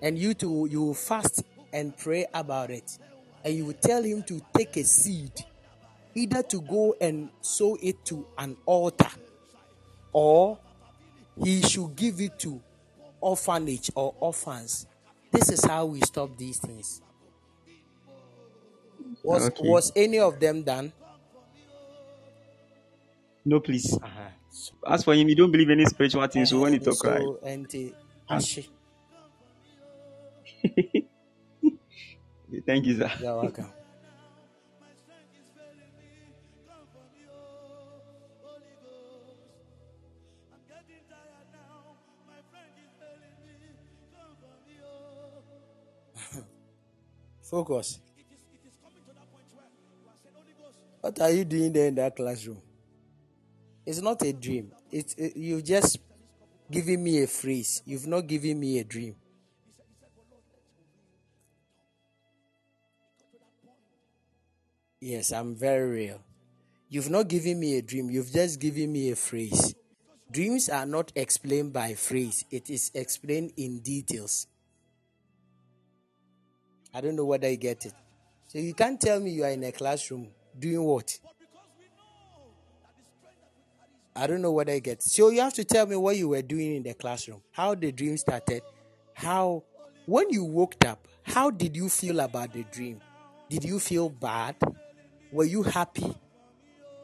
And you to you will fast and pray about it, and you will tell him to take a seed, either to go and sow it to an altar, or he should give it to orphanage or orphans. This is how we stop these things. Was Okay. was any of them done? No, please. Uh-huh. As for him, he don't believe any spiritual things. So when he talk, right? Thank you, sir. you're welcome. Focus. What are you doing there in that classroom? It's not a dream. It's it, you've just given me a phrase. You've not given me a dream. Yes, I'm very real. You've not given me a dream. You've just given me a phrase. Dreams are not explained by phrase. It is explained in details. I don't know whether you get it. So you can't tell me you are in a classroom doing what? I don't know what I get. So you have to tell me what you were doing in the classroom, how the dream started, how, when you woke up, how did you feel about the dream? Did you feel bad? Were you happy?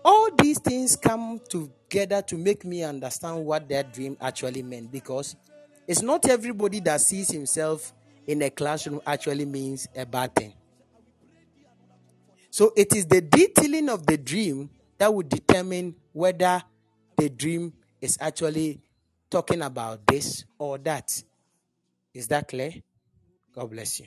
All these things come together to make me understand what that dream actually meant because it's not everybody that sees himself in a classroom actually means a bad thing. So it is the detailing of the dream that would determine whether the dream is actually talking about this or that. Is that clear? God bless you.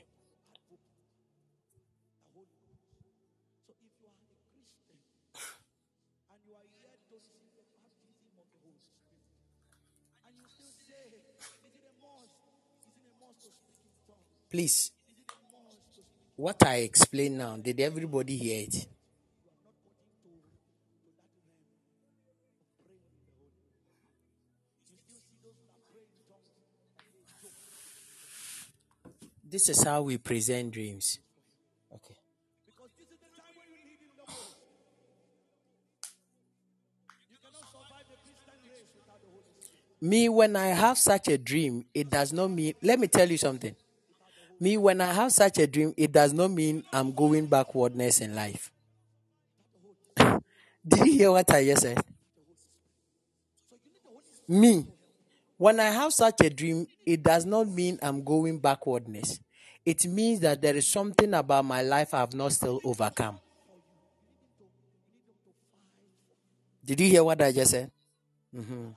Please, what I explain now, did everybody hear it? This is how we present dreams. Okay. Me, when I have such a dream, it does not mean, let me tell you something. Me, when I have such a dream, it does not mean I'm going backwardness in life. Did you hear what I just said? Me, when I have such a dream, it does not mean I'm going backwardness. It means that there is something about my life I have not still overcome. Did you hear what I just said? Mhm.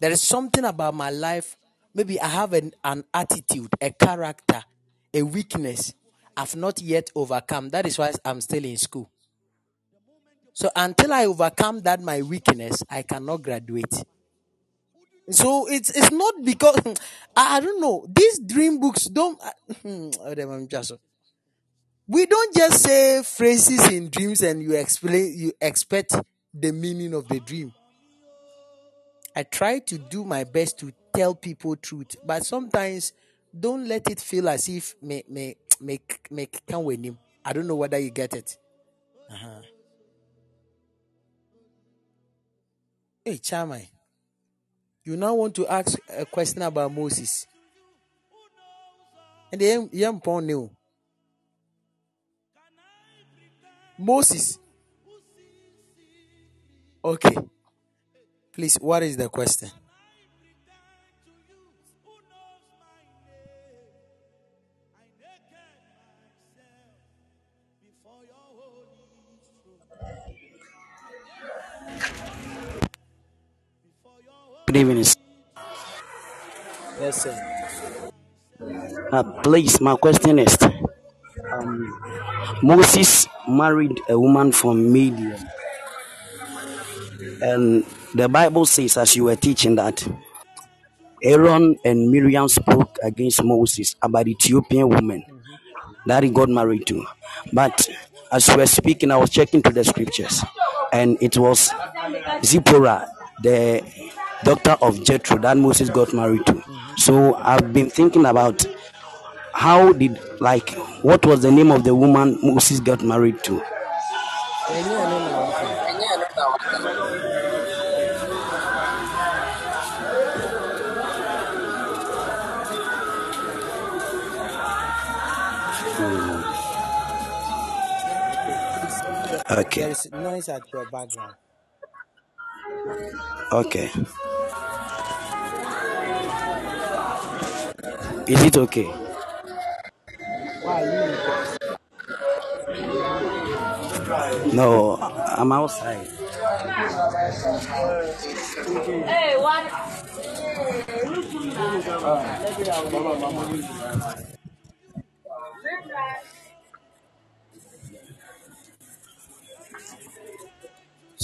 There is something about my life. Maybe I have an, an attitude, a character, a weakness I've not yet overcome. That is why I'm still in school. So until I overcome that my weakness, I cannot graduate. So it's it's not because I, I don't know. These dream books don't. oh, I'm just- we don't just say phrases in dreams and you explain you expect the meaning of the dream. I try to do my best to tell people truth, but sometimes don't let it feel as if me make me can win him. I don't know whether you get it. Uh-huh. Hey, Chamai, you now want to ask a question about Moses. And the young pawn knew. Moses. Okay. Please, what is the question? Evening. Yes, sir. Uh, please, my question is um, Moses married a woman from Midian. And the Bible says, as you were teaching, that Aaron and Miriam spoke against Moses about the Ethiopian woman that he got married to. But as we were speaking, I was checking to the scriptures, and it was Zipporah, the daughter of Jethro, that Moses got married to. So I've been thinking about how did, like, what was the name of the woman Moses got married to? Hmm. Okay. There is noise at your background. Okay. Is it okay? Why are you? No, I'm outside. Hey, what?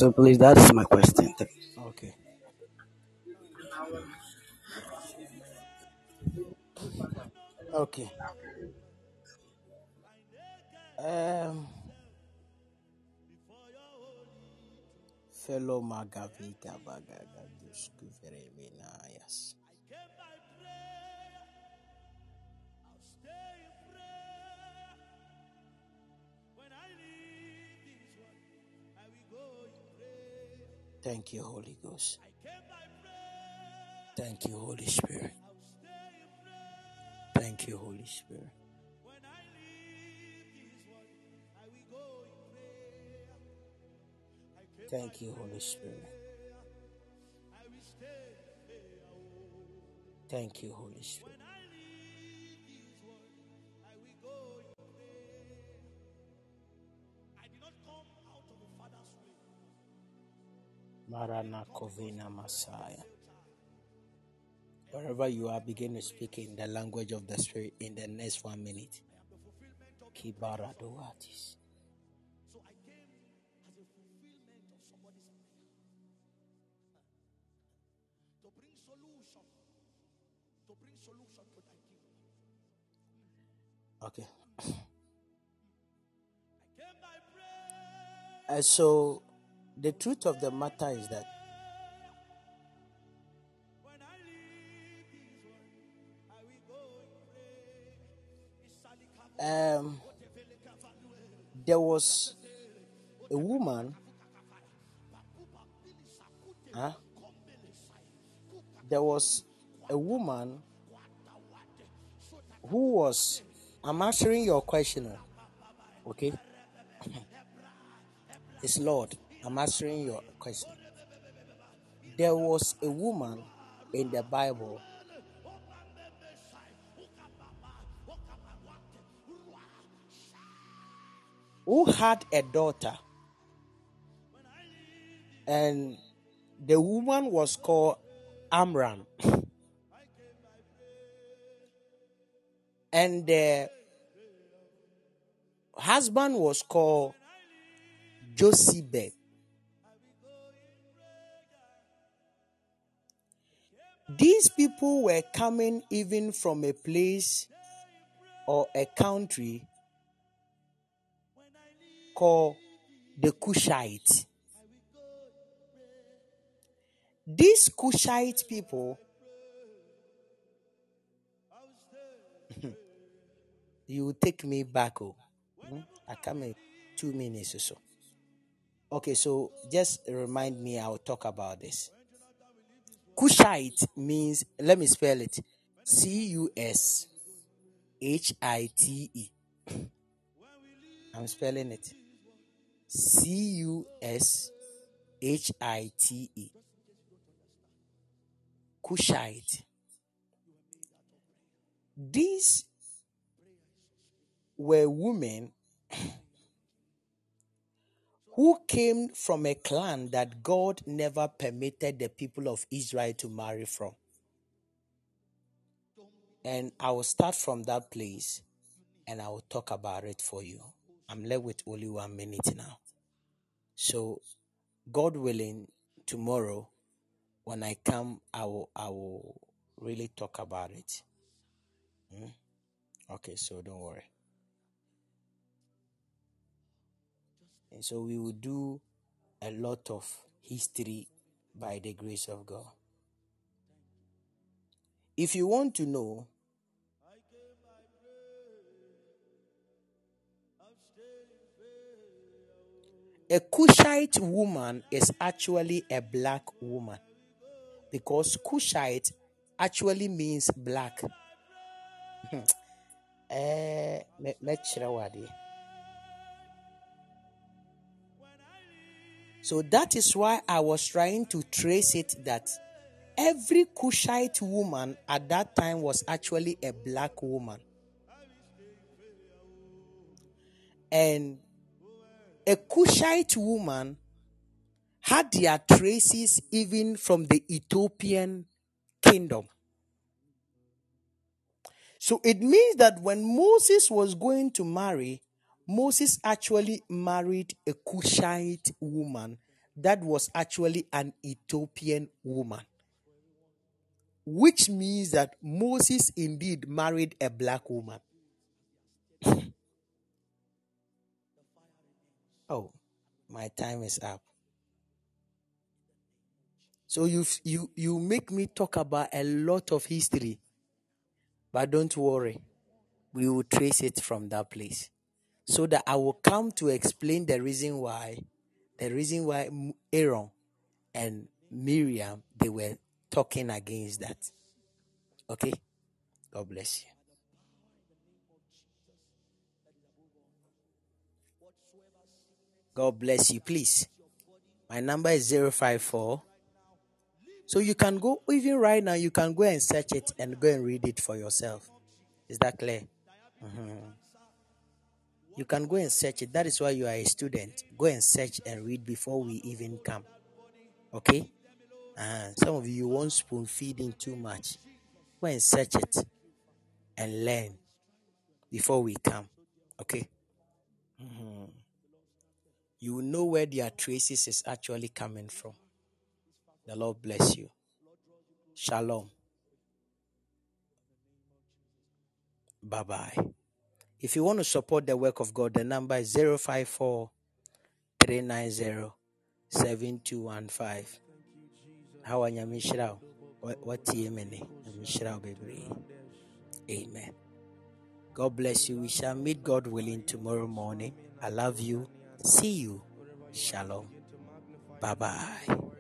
So please, that's my question. Okay. Okay. Um, fellow Magaviga Bagaga Thank you, Holy Ghost. Thank you, Holy Spirit. Thank you, Holy Spirit. Thank you, Holy Spirit. Thank you, Holy Spirit. Marana Kovina Messiah. Wherever you are, begin to speak in the language of the Spirit in the next one minute. Kibara Doatis. Okay. And so, the truth of the matter is that um, there was a woman. Huh? There was a woman who was. I'm answering your question. Okay. It's Lord. I'm answering your question. There was a woman in the Bible who had a daughter, and the woman was called Amram, and the husband was called Jochebed. These people were coming even from a place or a country called the Cushite. These Cushite people, you take me back. Oh, Hmm? I come in two minutes or so. Okay, so just remind me, I'll talk about this. Cushite means, let me spell it C U S H I T E. I'm spelling it C U S H I T E. Cushite. These were women who came from a clan that God never permitted the people of Israel to marry from. And I will start from that place and I will talk about it for you. I'm left with only one minute now. So, God willing, tomorrow when I come, I will, I will really talk about it. Hmm? Okay, so don't worry. And so we will do a lot of history by the grace of God. If you want to know, a Cushite woman is actually a black woman because Cushite actually means black. Eh, me- mɛkyerɛ So that is why I was trying to trace it that every Cushite woman at that time was actually a black woman. And a Cushite woman had their traces even from the Ethiopian kingdom. So it means that when Moses was going to marry, Moses actually married a Cushite woman that was actually an Ethiopian woman. Which means that Moses indeed married a black woman. oh, my time is up. So you you you make me talk about a lot of history, but don't worry, we will trace it from that place, so that I will come to explain the reason why, the reason why Aaron and Miriam they were talking against that. Okay, God bless you. God bless you, please. My number is 054. So you can go, even right now, you can go and search it and go and read it for yourself. Is that clear? Mhm. You can go and search it. That is why you are a student. Go and search and read before we even come. Okay? Uh, some of you won't spoon feeding too much. Go and search it and learn before we come. Okay? Mhm. You will know where their traces is actually coming from. The Lord bless you. Shalom. Bye bye. If you want to support the work of God, the number is 054 390 7215. How are you, Mishra? What Yemeni? Mishra baby. Amen. God bless you. We shall meet God willing tomorrow morning. I love you. See you. Shalom. Bye bye.